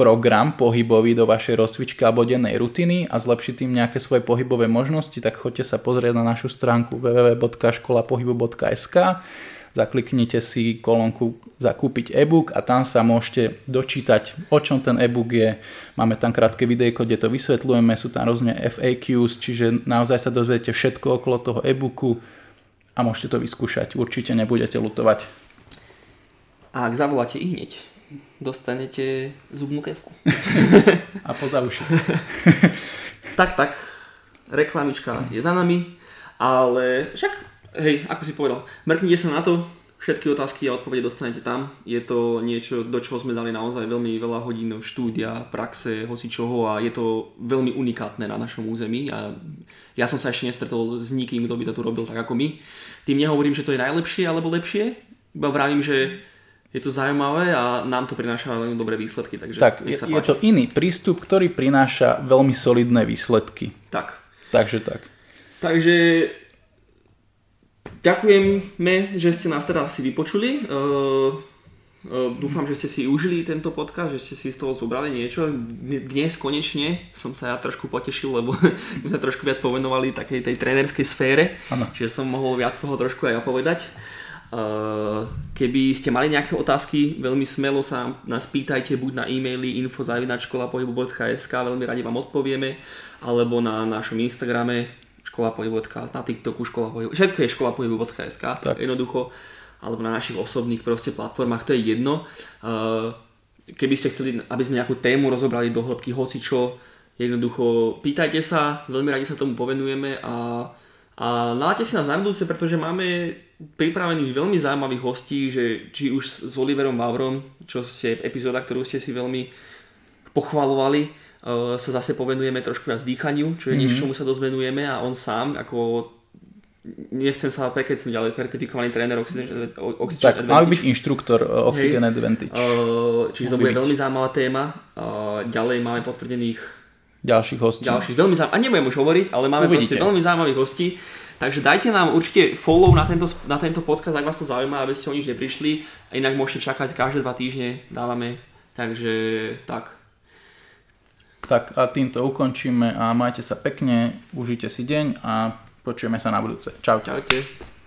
program pohybový do vašej rozcvičky alebo dennej rutiny a zlepšiť tým nejaké svoje pohybové možnosti, tak choďte sa pozrieť na našu stránku www.školapohybu.sk zakliknite si kolónku zakúpiť e-book a tam sa môžete dočítať, o čom ten e-book je. Máme tam krátke videjko, kde to vysvetľujeme, sú tam rôzne FAQs, čiže naozaj sa dozviete všetko okolo toho e-booku a môžete to vyskúšať. Určite nebudete lutovať. A ak zavoláte i dostanete zubnú kevku. a poza uši. tak, tak, reklamička je za nami, ale však hej, ako si povedal, mrknite sa na to, všetky otázky a odpovede dostanete tam. Je to niečo, do čoho sme dali naozaj veľmi veľa hodín štúdia, praxe, hoci čoho a je to veľmi unikátne na našom území a ja som sa ešte nestretol s nikým, kto by to tu robil tak ako my. Tým nehovorím, že to je najlepšie alebo lepšie, iba vravím, že je to zaujímavé a nám to prináša veľmi dobré výsledky. Takže tak, je, je to iný prístup, ktorý prináša veľmi solidné výsledky. Tak. Takže tak. Takže Ďakujeme, že ste nás teraz si vypočuli. Uh, uh, dúfam, že ste si užili tento podcast, že ste si z toho zobrali niečo. Dnes konečne som sa ja trošku potešil, lebo my sa trošku viac povenovali takej tej trénerskej sfére, ano. čiže som mohol viac toho trošku aj povedať. Uh, keby ste mali nejaké otázky, veľmi smelo sa nás pýtajte buď na e-maily info.školapohybu.sk, veľmi radi vám odpovieme, alebo na našom Instagrame škola pohybu.sk, na TikToku škola pohybu, všetko je škola pohybu.sk, jednoducho, alebo na našich osobných proste platformách, to je jedno. Uh, keby ste chceli, aby sme nejakú tému rozobrali do hĺbky, hoci čo, jednoducho pýtajte sa, veľmi radi sa tomu povenujeme a, a naláte si nás na budúce, pretože máme pripravených veľmi zaujímavých hostí, že či už s Oliverom Bavrom, čo ste epizóda, ktorú ste si veľmi pochvalovali, uh, sa zase povenujeme trošku viac dýchaniu, čo je mm-hmm. niečo, čomu sa dosť venujeme a on sám ako nechcem sa prekecnúť, ale certifikovaný tréner Oxygen, Oxygen tak, Advantage. mal byť inštruktor uh, Oxygen Hej. Advantage. Uh, čiže to bude byť. veľmi zaujímavá téma. Uh, ďalej máme potvrdených ďalších hostí. Ďalších, veľmi zaujímavých, a nebudem už hovoriť, ale máme proste veľmi zaujímavých hostí. Takže dajte nám určite follow na tento, na tento podcast, ak vás to zaujíma, aby ste o nič neprišli. A inak môžete čakať každé dva týždne, dávame. Takže tak. Tak a týmto ukončíme a majte sa pekne, užite si deň a počujeme sa na budúce. Čau. Čaute.